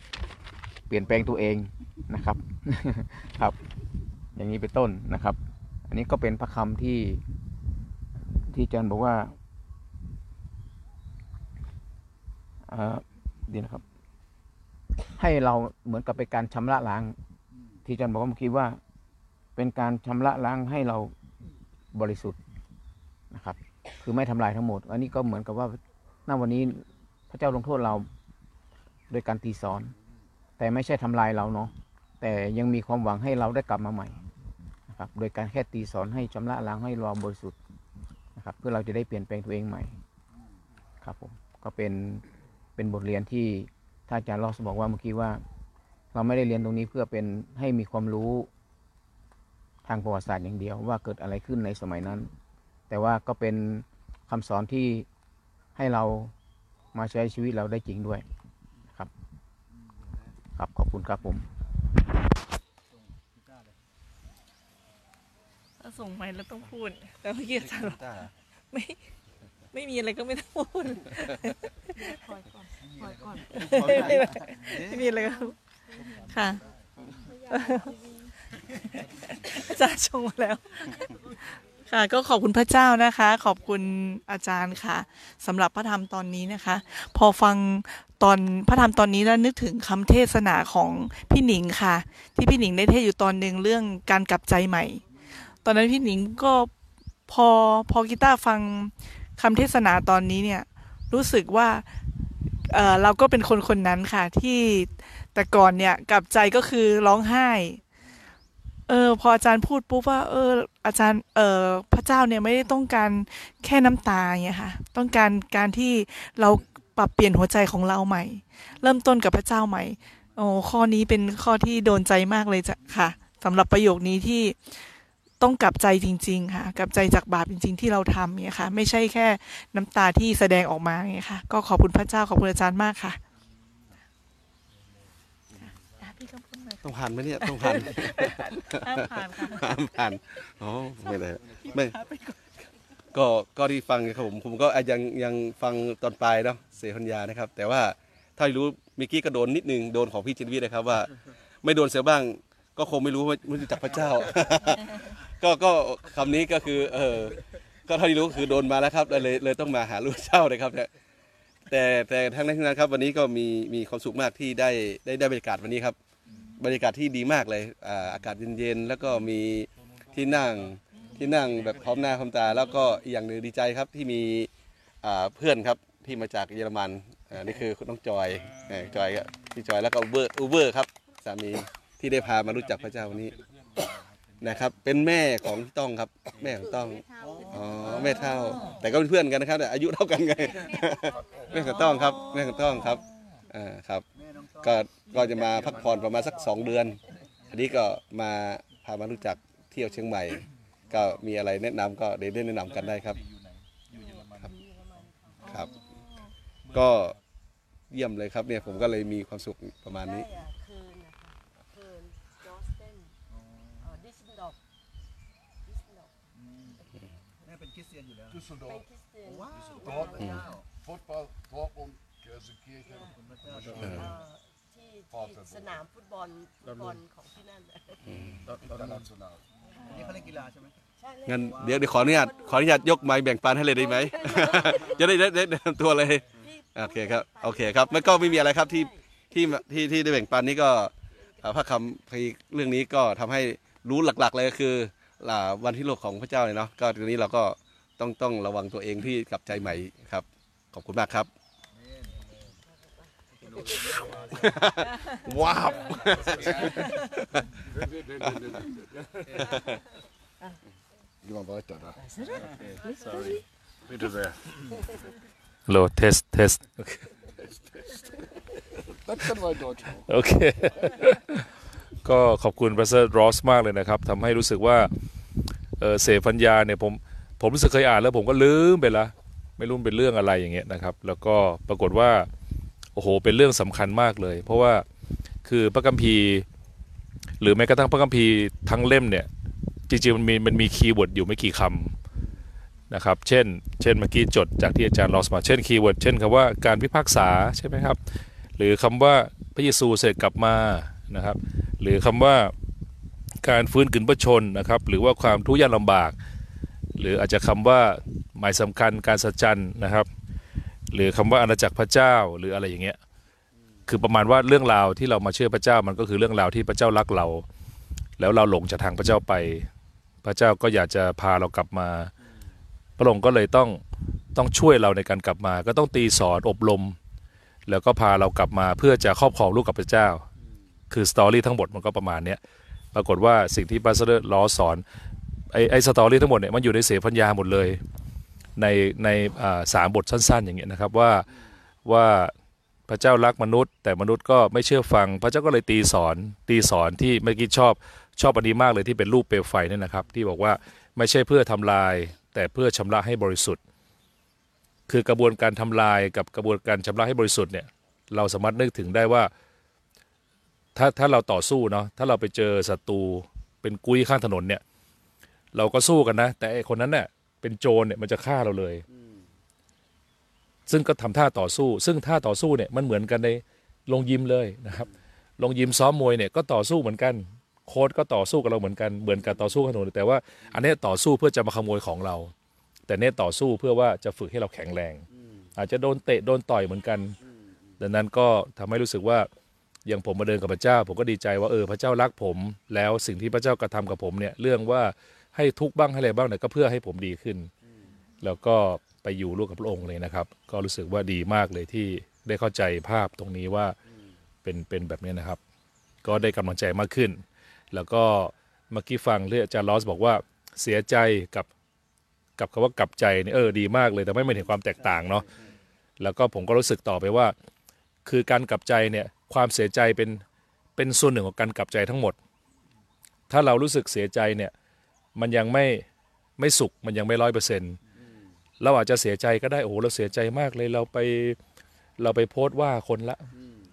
เปลี่ยนแปลงตัวเองนะครับครับ อย่างนี้เป็นต้นนะครับ อันนี้ก็เป็นพระคำที่ที่อาจารย์บอกว่าเอ่อเดียวนะครับ ให้เราเหมือนกับเป็นการชำระล้าง ที่อาจารย์บอกว่าเมื่อกี้ว่า เป็นการชำระล้างให้เราบริสุทธิ์นะครับ คือไม่ทำลายทั้งหมด อันนี้ก็เหมือนกับว่าณวันนี้พระเจ้าลงโทษเราโดยการตีสอน แต่ไม่ใช่ทำลายเราเนาะแต่ยังมีความหวังให้เราได้กลับมาใหม่นะครับโดยการแค่ตีสอนให้ชำระล้างให้เราบริสุทธิ์นะครับ เพื่อเราจะได้เปลี่ยนแปลงตัวเองใหม่ครับผมก็เป็นเป็นบทเรียนที่ท่านอาจารย์ลอสบอกว่าเมื่อกี้ว่า เราไม่ได้เรียนตรงนี้เพื่อเป็นให้มีความรู้ ทางประวัติศาสตร์อย่างเดียวว่าเกิดอะไรขึ้นในสมัยนั้น แต่ว่าก็เป็นคำสอนที่ให้เรามาใช้ชีวิตเราได้จริงด้วยครับ ครับขอบคุณครับผมถ้าส่งไปแล้วต้องพูดแต่เมื่อกี้อาจารย์บอกไม่ไม่มีอะไรก็ไม่ต้องพูดปล่อยก่อนปล่อยก่อนไม่มีอะไรก็ค่ะ อาจารย์ชงมาแล้ว ค่ะ ก็ขอบคุณพระเจ้านะคะ ขอบคุณอาจารย์ค่ะสำหรับพระธรรมตอนนี้นะคะ พอฟังตอนพระธรรมตอนนี้แล้วนึกถึงคำเทศนาของพี่หนิงค่ะ ที่พี่หนิงได้เทศอยู่ตอนหนึ่งเรื่องการกลับใจใหม่ ตอนนั้นพี่หนิงก็พอพอกีตาร์ฟังคำเทศนาตอนนี้เนี่ย รู้สึกว่าเออเราก็เป็นคนคนนั้นค่ะที่แต่ก่อนเนี่ยกลับใจก็คือร้องไห้ เออ พออาจารย์พูดปุ๊บว่า เออ อาจารย์ เออพระเจ้าเนี่ยไม่ได้ต้องการแค่น้ำตาอย่างเงี้ยค่ะ ต้องการการที่เราปรับเปลี่ยนหัวใจของเราใหม่ เริ่มต้นกับพระเจ้าใหม่โอ้ข้อนี้เป็นข้อที่โดนใจมากเลยจ้ะค่ะสำหรับประโยคนี้ที่ต้องกลับใจจริง ๆ ค่ะ กลับใจจากบาปจริง ๆ ที่เราทำเนี่ยค่ะ ไม่ใช่แค่น้ำตาที่แสดงออกมาเนี่ยค่ะ ก็ขอบคุณพระเจ้าขอบคุณอาจารย์มากค่ะพี่ก็พูดหน่อย ต้องผ่านไหมเนี่ยต้องผ่านห้ามผ่านค่ะผ่านผ่านอ๋อไม่ได้ไม่ก็ก็ที่ฟังครับผมผมก็ยังยังฟังตอนปลายเนาะเสียพัญญานะครับ แต่ว่าถ้ารู้เมื่อกี้ก็โดนนิดนึงโดนของพี่จินวิทย์นะครับว่า ไม่โดนเสียบ้าง ก็คงไม่รู้ว่าไม่รู้จักพระเจ้า ก็ก็คำนี้ก็คือ เออก็เท่าที่รู้คือโดนมาแล้วครับเลยเลยต้องมาหาลูกเจ้าเลยครับเนี่ยแต่แต่ทั้งนั้นทั้งนั้นครับวันนี้ก็มีมีความสุขมากที่ได้ได้ได้บรรยากาศวันนี้ครับ บรรยากาศที่ดีมากเลยอาอากาศเย็นๆแล้วก็มีที่นั่งที่นั่งแบบพร้อมหน้าพร้อมตา แล้วก็อีกอย่างหนึ่งดีใจครับที่มีอ่าเพื่อนครับที่มาจากเยอรมันอ่านี่คือน้องจอยเอ่อจอยก็พี่จอยแล้วก็อูเบอร์อูเบอร์ครับสามีที่ได้พามารู้จักพระเจ้าวันนี้นะครับ เป็นแม่ของพี่ต้องครับ แม่ของต้องอ๋อแม่เท่า แต่ก็เป็นเพื่อนกันนะครับแต่อายุเท่ากันไงแม่ของต้องครับแม่ของต้องครับ อ่าครับ ก็ก็จะมาพักผ่อนประมาณสักสองเดือน อันนี้ก็มาพามารู้จักเที่ยวเชียงใหม่ ก็มีอะไรแนะนำก็เดี๋ยวได้แนะนำกันได้ครับ ครับครับก็เยี่ยมเลยครับเนี่ยผมก็เลยมีความสุขประมาณนี้ ได้อะเคิร์นนะคะเคิร์นจอสเตนเอ่อดิสดอกดิสดอกแม่เป็นคริสเตียนอยู่แล้วเป็นคริสเตียน ว้าว Voetbal, Dortmund, Gelsenkirchen. เอ่อที่ที่สนามฟุตบอลฟุตบอลของที่นั่นน่ะ International. นี่เขาเล่นกีฬาใช่ไหมใช่เลยงั้นเดี๋ยวเดี๋ยวขออนุญาตขออนุญาตยกไม้แบ่งปันให้เลยได้ไหม จะได้ได้ได้แนะนำตัวเลยโอเคครับโอเคครับมันก็ไม่มีอะไรครับที่ ที่ที่ที่ได้แบ่งปันนี่ก็อ่าพระคำพีเรื่องนี้ก็ทำให้รู้หลักๆ เลยก็คืออ่าวันที่โลกของพระเจ้าเนี่ยเนาะก็ทีนี้เราก็ต้องต้องระวังตัวเองที่กลับใจใหม่ครับ ขอบคุณมากครับร ว้าว Hello test test โอเคก็ขอบคุณ pastor รอสมากเลยนะครับทำให้รู้สึกว่าเออเศฟันยาห์เนี่ยผมผมรู้สึกเคยอ่านแล้วผมก็ลืมไปละไม่รู้มันเป็นเรื่องอะไรอย่างเงี้ยนะครับ แล้วก็ปรากฏว่า โอ้โห เป็นเรื่องสำคัญมากเลย เพราะว่าคือพระคัมภีร์หรือแม้กระทั่งพระคัมภีร์ทั้งเล่มเนี่ยจริงๆมันมีมันมี keyword อยู่ไม่กี่คำนะครับเช่น เช่นเมื่อกี้จดจากที่อาจารย์รอสมาเช่น keyword เช่นคำว่าการพิพากษาใช่ไหมครับ หรือคำว่าพระเยซูเสด็จกลับมานะครับ หรือคำว่าการฟื้นคืนพระชนม์นะครับ หรือว่าความทุกข์ยากลำบาก หรืออาจจะคำว่าหมายสำคัญการอัศจรรย์นะครับ หรือคำว่าอาณาจักรพระเจ้าหรืออะไรอย่างเงี้ยคือประมาณว่าเรื่องราวที่เรามาเชื่อพระเจ้ามันก็คือเรื่องราวที่พระเจ้ารักเรา แล้วเราหลงจากทางพระเจ้าไป พระเจ้าก็อยากจะพาเรากลับมา พระองค์ก็เลยต้องต้องช่วยเราในการกลับมา ก็ต้องตีสอนอบรม แล้วก็พาเรากลับมาเพื่อจะครอบครองร่วมกับพระเจ้า คือ story ทั้งหมดมันก็ประมาณเนี้ยปรากฏว่าสิ่งที่ pastor รอสสอนไอ้ไอ้ story ทั้งหมดเนี่ยมันอยู่ในเศฟันยาห์หมดเลย ในในสามบทสั้น ๆ อย่างเงี้ยนะครับว่าว่าพระเจ้ารักมนุษย์ แต่มนุษย์ก็ไม่เชื่อฟัง พระเจ้าก็เลยตีสอนตีสอนที่เมื่อกี้ชอบชอบอันนี้มากเลยที่เป็นรูปเปลวไฟเนี่ยนะครับ ที่บอกว่าไม่ใช่เพื่อทำลาย แต่เพื่อชำระให้บริสุทธิ์ คือกระบวนการทำลายกับกระบวนการชำระให้บริสุทธิ์เนี่ยเราสามารถนึกถึงได้ว่า ถ้าถ้าเราต่อสู้เนาะถ้าเราไปเจอศัตรูเป็นกุ้ยข้างถนนเนี่ยเราก็สู้กันนะ แต่ไอคนนั้นเนี่ย เป็นโจรเนี่ยมันจะฆ่าเราเลย ซึ่งก็ทำท่าต่อสู้ ซึ่งท่าต่อสู้เนี่ยมันเหมือนกันในลงยิมเลยนะครับลงยิมซ้อมมวยเนี่ยก็ต่อสู้เหมือนกัน โค้ชก็ต่อสู้กับเราเหมือนกันเหมือนกับต่อสู้ขนนแต่ว่าอันนี้ต่อสู้เพื่อจะมาขโมยของเรา แต่เนี่ยต่อสู้เพื่อว่าจะฝึกให้เราแข็งแรง อาจจะโดนเตะโดนต่อยเหมือนกัน ดังนั้นก็ทำให้รู้สึกว่าอย่างผมมาเดินกับพระเจ้า ผมก็ดีใจว่าเออพระเจ้ารักผม แล้วสิ่งที่พระเจ้ากระทำกับผมเนี่ยเรื่องว่า ให้ทุกข์บ้างให้อะไรบ้างเนี่ยก็เพื่อให้ผมดีขึ้น แล้วก็ไปอยู่ร่วมกับพระองค์เลยนะครับ ก็รู้สึกว่าดีมากเลยที่ได้เข้าใจภาพตรงนี้ว่าเป็นเป็นแบบนี้นะครับ ก็ได้กำลังใจมากขึ้น แล้วก็เมื่อกี้ฟังที่อาจารย์ลอสบอกว่าเสียใจกับกับคำว่ากลับใจเนี่ยเออดีมากเลยแต่ไม่เห็นความแตกต่างเนาะแล้วก็ผมก็รู้สึกต่อไปว่า คือการกลับใจเนี่ยความเสียใจเป็นเป็นส่วนหนึ่งของการกลับใจทั้งหมด ถ้าเรารู้สึกเสียใจเนี่ย มันยังไม่ไม่สุขมันยังไม่ร้อยเปอร์เซ็นต์เราอาจจะเสียใจก็ได้โอ้โหเราเสียใจมากเลยเราไปเราไปโพสต์ว่าคนละ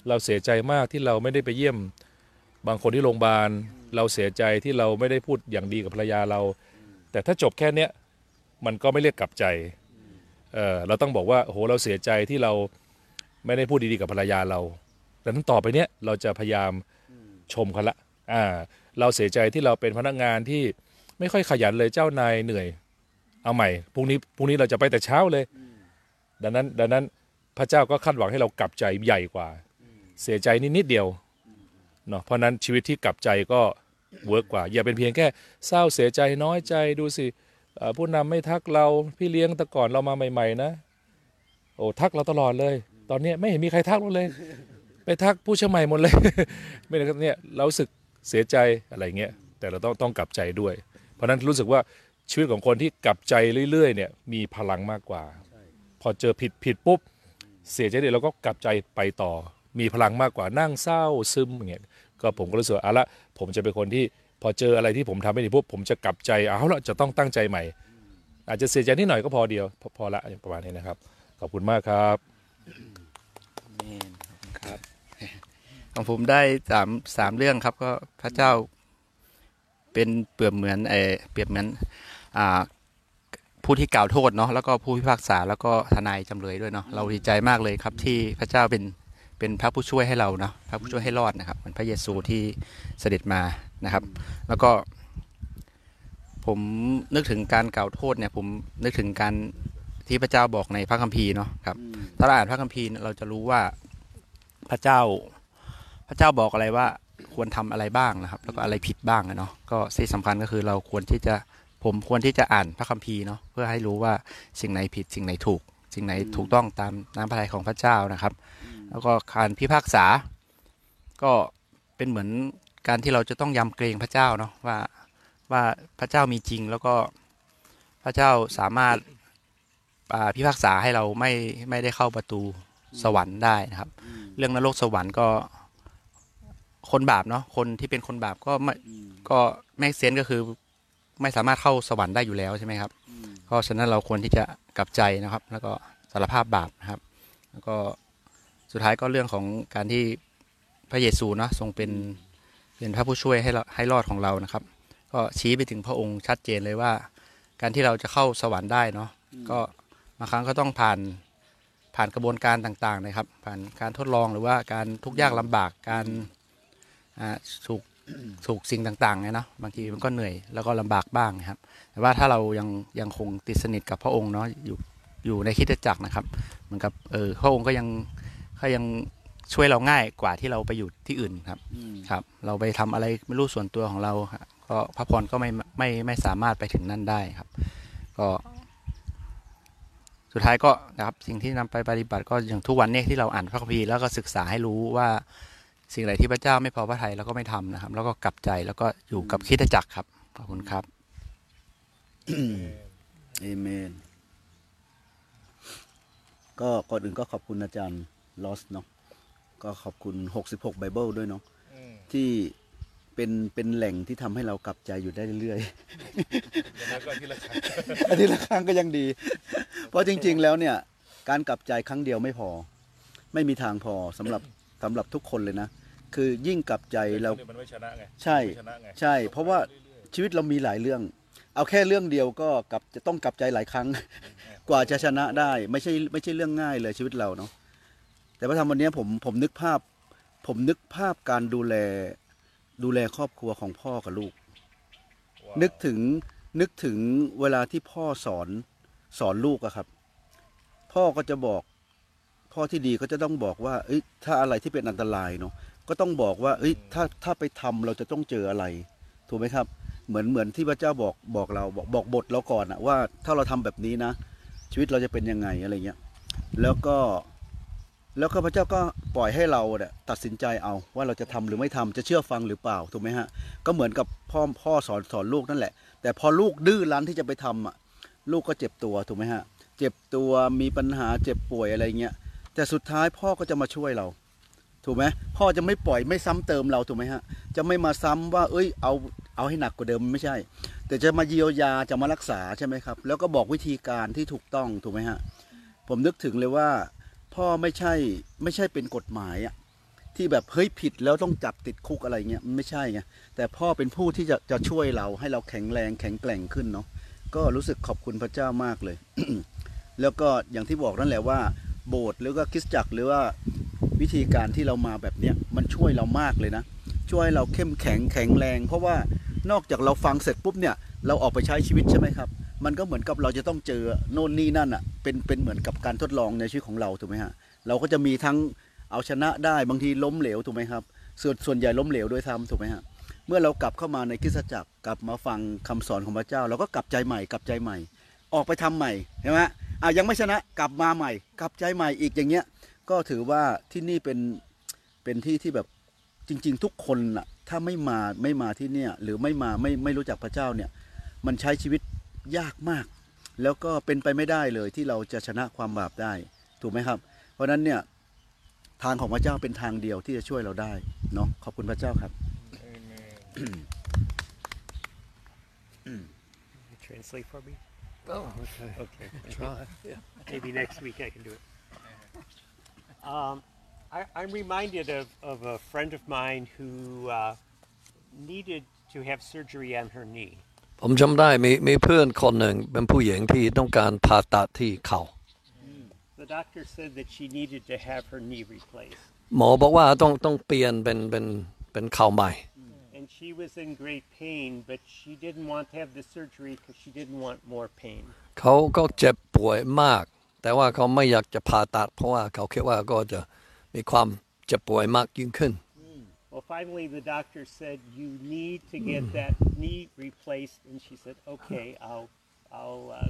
เราเสียใจมากที่เราไม่ได้ไปเยี่ยมบางคนที่โรงพยาบาล เราเสียใจที่เราไม่ได้พูดอย่างดีกับภรรยาเรา แต่ถ้าจบแค่เนี้ยมันก็ไม่เรียกกลับใจเออเราต้องบอกว่าโอ้โหเราเสียใจที่เราไม่ได้พูดดีๆกับภรรยาเราดังนั้นต่อไปเนี้ยเราจะพยายามชมเขาละอ่าเราเสียใจที่เราเป็นพนักงานที่ ไม่ค่อยขยันเลยเจ้านายเหนื่อย เอาใหม่พรุ่งนี้พรุ่งนี้เราจะไปแต่เช้าเลย ดังนั้น ดังนั้นพระเจ้าก็คาดหวังให้เรากลับใจใหญ่กว่า เสียใจนิดนิดเดียวเนาะเพราะนั้นชีวิตที่กลับใจก็เวิร์กกว่า อย่าเป็นเพียงแค่เศร้าเสียใจน้อยใจดูสิผู้นำไม่ทักเราพี่เลี้ยงแต่ก่อนเรามาใหม่ ๆ นะ โอ้ทักเราตลอดเลย ตอนนี้ไม่เห็นมีใครทักเราเลย ไปทักผู้เชื่อใหม่หมดเลย ไม่ได้เนี่ยเราสึกเสียใจอะไรเงี้ยแต่เราต้องต้องกลับใจด้วย ราะนั้นรู้สึกว่าชีวิตของคนที่กลับใจเรื่อยๆเนี่ยมีพลังมากกว่า พอเจอผิดผิดปุ๊บ เสียใจเดี๋ยวเราก็กลับใจไปต่อ มีพลังมากกว่านั่งเศร้าซึมอย่างเงี้ยก็ผมก็รู้สึกว่าเอาละผมจะเป็นคนที่พอเจออะไรที่ผมทำไม่ดีปุ๊บผมจะกลับใจเอาละจะต้องตั้งใจใหม่ อาจจะเสียใจนิดหน่อยก็พอเดียว พอพอละประมาณนี้นะครับ ขอบคุณมากครับครับของผมได้สามสามเรื่องครับก็พระเจ้า เป็นเปรียบเหมือนเออเปรียบเหมือนอ่าผู้ที่กล่าวโทษเนาะแล้วก็ผู้พิพากษาแล้วก็ทนายจำเลยด้วยเนาะเราดีใจมากเลยครับที่พระเจ้าเป็นเป็นพระผู้ช่วยให้เราเนาะพระผู้ช่วยให้รอดนะครับเหมือนพระเยซูที่เสด็จมานะครับ แล้วก็ ผมนึกถึงการกล่าวโทษเนี่ย ผมนึกถึงการที่พระเจ้าบอกในพระคัมภีร์เนาะครับถ้าเราอ่านพระคัมภีร์เราจะรู้ว่าพระเจ้า พระเจ้าบอกอะไรว่า ควรทำอะไรบ้างนะครับ แล้วก็อะไรผิดบ้างอะเนาะก็สิ่งสำคัญก็คือเราควรที่จะผมควรที่จะอ่านพระคัมภีร์เนาะเพื่อให้รู้ว่าสิ่งไหนผิดสิ่งไหนถูก สิ่งไหนถูกต้องตามน้ำพระทัยของพระเจ้านะครับ แล้วก็การพิพากษา ก็เป็นเหมือนการที่เราจะต้องยำเกรงพระเจ้าเนาะว่าว่าพระเจ้ามีจริงแล้วก็พระเจ้าสามารถอ่าพิพากษาให้เราไม่ไม่ได้เข้าประตูสวรรค์ได้นะครับ เรื่องนรกสวรรค์ก็ คนบาปเนาะคนที่เป็นคนบาปก็ไม่ก็แม่เซนก็คือไม่สามารถเข้าสวรรค์ได้อยู่แล้วใช่ไหมครับก็ฉะนั้นเราควรที่จะกลับใจนะครับ แล้วก็สารภาพบาปนะครับ แล้วก็สุดท้ายก็เรื่องของการที่พระเยซูเนาะทรงเป็นเป็นพระผู้ช่วยให้เราให้รอดของเรานะครับ ก็ชี้ไปถึงพระองค์ชัดเจนเลยว่า การที่เราจะเข้าสวรรค์ได้เนาะก็บางครั้งก็ต้องผ่านผ่านกระบวนการต่างๆนะครับ ผ่านการทดลองหรือว่าการทุกข์ยากลำบากการอ่า ถูกถูกสิ่งต่างๆเนี่ยเนาะบางทีมันก็เหนื่อยแล้วก็ลำบากบ้างนะครับ แต่ว่าถ้าเรายังยังคงติดสนิทกับพระองค์เนาะอยู่อยู่ในคริดจักรนะครับเหมือนกับเออพระองค์ก็ยังก็ยังช่วยเราง่ายกว่าที่เราไปอยู่ที่อื่นครับครับ เราไปทำอะไรไม่รู้ส่วนตัวของเราฮะก็พระพรก็ไม่ไม่ไม่สามารถไปถึงนั่นได้ครับ ก็สุดท้ายก็นะครับสิ่งที่นำไปปฏิบัติก็อย่างทุกวันนี้ที่เราอ่านพระคัมภีร์แล้วก็ศึกษาให้รู้ว่า สิ่งใดที่พระเจ้าไม่พอพระทัยเราก็ไม่ทำนะครับ แล้วก็กลับใจแล้วก็อยู่กับคริดจักรครับขอบคุณครับ嗯เอเมน ก็ก่อนอื่นก็ขอบคุณอาจารย์ลอสเนาะก็ขอบคุณ66ไบเบิลด้วยเนาะที่เป็นเป็นแหล่งที่ทำให้เรากลับใจอยู่ได้เรื่อยๆแล้วก็ที่ละครั้งอาทิตย์ละครั้งก็ยังดี เพราะจริง ๆ แล้วเนี่ย การกลับใจครั้งเดียวไม่พอ ไม่มีทางพอสำหรับสำหรับทุกคนเลยนะ คือยิ่งกลับใจเรามันไม่ชนะไงใช่ชนะไงใช่ เพราะว่าชีวิตเรามีหลายเรื่อง เอาแค่เรื่องเดียวก็กลับจะต้องกลับใจหลายครั้ง กว่าจะชนะได้ ไม่ใช่ไม่ใช่เรื่องง่ายเลยชีวิตเราเนาะแต่พระธรรมวันนี้ผมผมนึกภาพ ผมนึกภาพการดูแลดูแลครอบครัวของพ่อกับลูกนึกถึงนึกถึงเวลาที่พ่อสอนสอนลูกอะครับ พ่อก็จะบอก พ่อที่ดีก็จะต้องบอกว่าเอ้ยถ้าอะไรที่เป็นอันตรายเนาะ ก็ต้องบอกว่าเอ้ยถ้าถ้าไปทำเราจะต้องเจออะไร ถูกไหมครับ เหมือนเหมือนที่พระเจ้าบอกบอกเราบอกบอกบทเราก่อนอะว่าถ้าเราทำแบบนี้นะ ชีวิตเราจะเป็นยังไงอะไรเงี้ยแล้วก็แล้วข้าพเจ้าก็ปล่อยให้เราเนี่ยตัดสินใจเอาว่าเราจะทำหรือไม่ทำจะเชื่อฟังหรือเปล่าถูกไหมฮะก็เหมือนกับพ่อพ่อสอนสอนลูกนั่นแหละ แต่พอลูกดื้อรั้นที่จะไปทำอะลูกก็เจ็บตัวถูกไหมฮะเจ็บตัวมีปัญหาเจ็บป่วยอะไรเงี้ยแต่สุดท้ายพ่อก็จะมาช่วยเรา ถูกไหมพ่อจะไม่ปล่อยไม่ซ้ำเติมเราถูกไหมฮะ จะไม่มาซ้ำว่า เอ้ยเอาเอาให้หนักกว่าเดิมไม่ใช่ แต่จะมาเยียวยาจะมารักษาใช่ไหมครับ แล้วก็บอกวิธีการที่ถูกต้องถูกไหมฮะผมนึกถึงเลยว่า พ่อไม่ใช่ไม่ใช่เป็นกฎหมายอะที่แบบเฮ้ยผิดแล้วต้องจับติดคุกอะไรเงี้ยมันไม่ใช่ไงแต่พ่อเป็นผู้ที่จะจะช่วยเราให้เราแข็งแรงแข็งแกร่งขึ้นเนาะก็รู้สึกขอบคุณพระเจ้ามากเลย แล้วก็อย่างที่บอกนั่นแหละว่า โบสถ์หรือว่าคริสตจักรหรือว่า วิธีการที่เรามาแบบเนี้ยมันช่วยเรามากเลยนะ ช่วยเราเข้มแข็งแข็งแรง เพราะว่านอกจากเราฟังเสร็จปุ๊บเนี่ยเราออกไปใช้ชีวิตใช่ไหมครับ มันก็เหมือนกับเราจะต้องเจอโน่นนี่นั่นอะเป็นเป็นเหมือนกับการทดลองในชีวิตของเราถูกไหมฮะเราก็จะมีทั้งเอาชนะได้บางทีล้มเหลวถูกไหมครับส่วนส่วนใหญ่ล้มเหลวด้วยซ้ำถูกไหมฮะเมื่อเรากลับเข้ามาในคริสตจักรกลับมาฟังคำสอนของพระเจ้า เราก็กลับใจใหม่กลับใจใหม่ ออกไปทำใหม่ใช่ไหมอะยังไม่ชนะกลับมาใหม่ กลับใจใหม่อีกอย่างเงี้ย ก็ถือว่าที่นี่เป็นเป็นที่ที่แบบจริง ๆ ทุกคนน่ะ ถ้าไม่มาไม่มาที่เนี่ย หรือไม่มาไม่ไม่รู้จักพระเจ้าเนี่ย มันใช้ชีวิตยากมาก แล้วก็เป็นไปไม่ได้เลยที่เราจะชนะความบาปได้ ถูกไหมครับ เพราะฉะนั้นเนี่ยทางของพระเจ้าเป็นทางเดียวที่จะช่วยเราได้เนาะขอบคุณพระเจ้าครับ Translate for me? Oh, okay. Okay. Try. Yeah. Maybe next week I can do it. Um, I, I'm reminded of, of a friend of mine who uh, needed to have surgery on her knee. ผมจำได้มีมีเพื่อนคนหนึ่งเป็นผู้หญิงที่ต้องการผ่าตัดที่เข่า The doctor said that she needed to have her knee replaced. หมอบอกว่าต้องต้องเปลี่ยนเป็นเป็นเป็นเข่าใหม่ And she was in great pain, but she didn't want to have the surgery because she didn't want more pain. เขาก็เจ็บป่วยมาก แต่ว่าเขาไม่อยากจะผ่าตัด เพราะว่าเขาคิดว่าก็จะมีความเจ็บป่วยมากยิ่งขึ้น Well, finally, the doctor said you need to get that knee replaced, and she said, "Okay, I'll, I'll uh,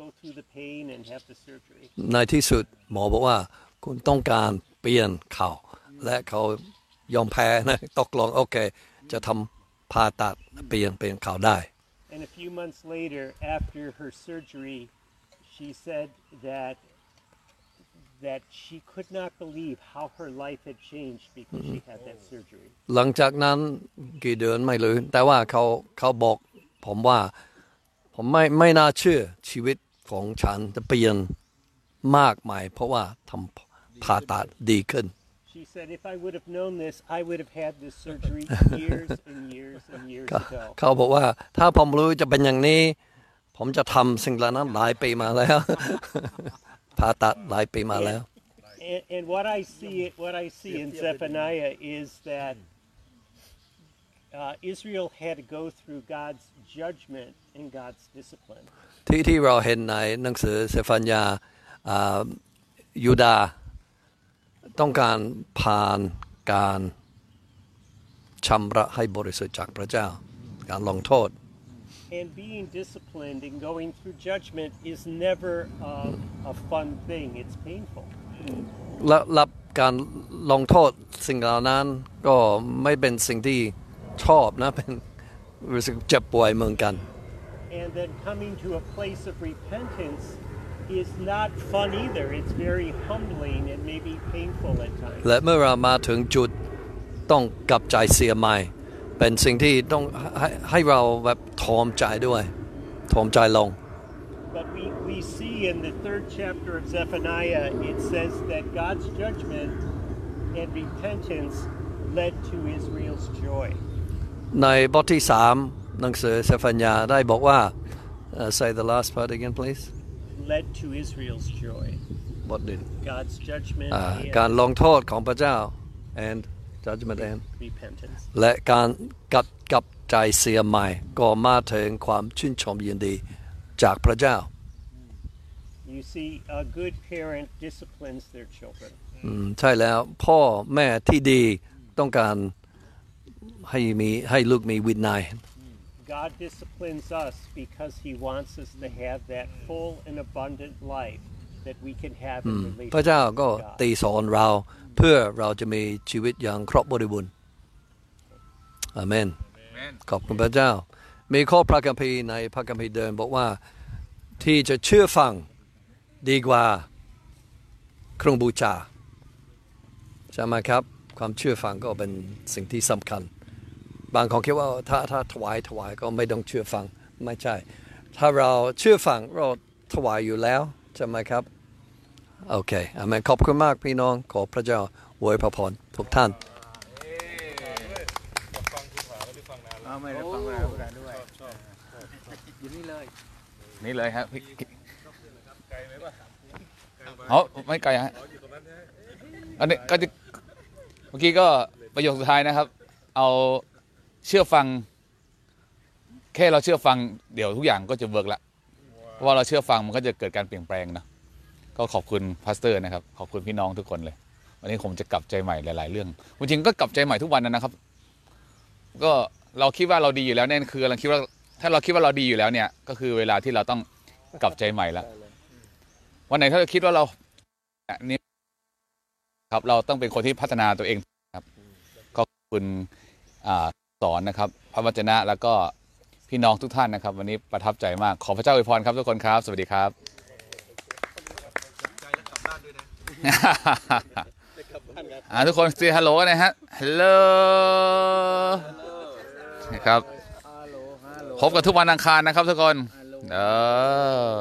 go through the pain and have the surgery." ในที่สุดหมอบอกว่าคุณต้องการเปลี่ยนเขาและเขายอมแพ้นะตกลงโอเค จะทำผ่าตัดเปลี่ยนเปลี่ยนเขาได้ And a few months later, after her surgery, she said that that she could not believe how her life had changed because she had that surgery. หลังจากนั้นกี่เดือนไม่รู้แต่ว่าเขาเขาบอกผมว่า ผมไม่ไม่น่าเชื่อชีวิตของฉันจะเปลี่ยนมากมายเพราะว่าทำผ่าตัดดีขึ้น She said, "If I would have known this, I would have had this surgery years and years and years เขา ago." เขาบอกว่าถ้าผมรู้จะเป็นอย่างนี้ ผมจะทำสิ่งเหล่านั้นหลายปีมาแล้วผ่าตัดหลายปีมาแล้ว And, and what I see, what I see in Zephaniah is that uh, Israel had to go through God's judgment and God's discipline. ที่ที่เราเห็นในหนังสือเซฟันยาอ่ายูดาห์ต้องการผ่านการชำระให้บริสุทธิ์จากพระเจ้า การลงโทษ And being disciplined and going through judgment is never um, a fun thing. It's painful. และรับการลงโทษสิ่งเหล่านั้นก็ไม่เป็นสิ่งที่ชอบนะ เป็นรู้สึกเจ็บป่วยเหมือนกัน And then coming to a place of repentance is not fun either. It's very humbling and maybe painful at times. และเมื่อเรามาถึงจุดต้องกลับใจเสียใหม่ เป็นสิ่งที่ต้องให้ให้เราแบบทอมใจด้วยทอมใจลง But we, we see in the third chapter of Zephaniah, it says that God's judgment and repentance led to Israel's joy. ในบทที่สามหนังสือเซฟัญญาได้บอกว่า uh, say the last part again please Led to Israel's joy. บทหนึ่ง God's judgment อ่า and การลงโทษของพระเจ้า and judgment and repentance. และการกลับกลับใจเสียใหม่ก็มาถึงความชื่นชมยินดีจากพระเจ้า You see, a good parent disciplines their children. อืมใช่แล้วพ่อแม่ที่ดีต้องการให้มีให้ลูกมีวินัย God disciplines us because He wants us to have that full and abundant life that we can have in พระเจ้า relationship ก็ with ตี God. สอนเรา เพื่อเราจะมีชีวิตอย่างครบบริบูรณ์อาเมน ขอบคุณพระเจ้า มีข้อพระคัมภีร์ในพระคัมภีร์เดิมบอกว่าที่จะเชื่อฟังดีกว่าเครื่องบูชาใช่ไหมครับ ความเชื่อฟังก็เป็นสิ่งที่สำคัญ บางคนคิดว่าถ้าถ้าถวายถวายก็ไม่ต้องเชื่อฟังไม่ใช่ ถ้าเราเชื่อฟังเราถวายอยู่แล้วใช่ไหมครับ โอเคอาเมนขอบคุณมากพี่น้องขอพระเจ้าอวยพระพรทุกท่านเอาไม่ได้ฟังเวลาเวลาด้วยอยู่นี่เลย นี่เลยครับพี่เอาไม่ไกลฮะอันนี้ก็จะเมื่อกี้ก็ประโยคสุดท้ายนะครับ เอาเชื่อฟัง แค่เราเชื่อฟังเดี๋ยวทุกอย่างก็จะ work ละเพราะว่าเราเชื่อฟังมันก็จะเกิดการเปลี่ยนแปลงนะ ก็ขอบคุณ pastor นะครับ ขอบคุณพี่น้องทุกคนเลย วันนี้ผมจะกลับใจใหม่หลาย ๆ เรื่องจริงๆก็กลับใจใหม่ทุกวันนะครับ ก็เราคิดว่าเราดีอยู่แล้วเนี่ยคือเราคิดว่าถ้าเราคิดว่าเราดีอยู่แล้วเนี่ย ก็คือเวลาที่เราต้องกลับใจใหม่แล้ววันไหนถ้าเราคิดว่าเรานี่ครับ เราต้องเป็นคนที่พัฒนาตัวเองครับก็ขอบคุณอสอนนะครับ พระวจนะแล้วก็พี่น้องทุกท่านนะครับ วันนี้ประทับใจมากขอพระเจ้าอวยพรครับทุกคนครับ สวัสดีครับ อ่าทุกคน say hello นะฮะ hello นะครับพบกันทุกวันอังคารนะครับทุกคน เออ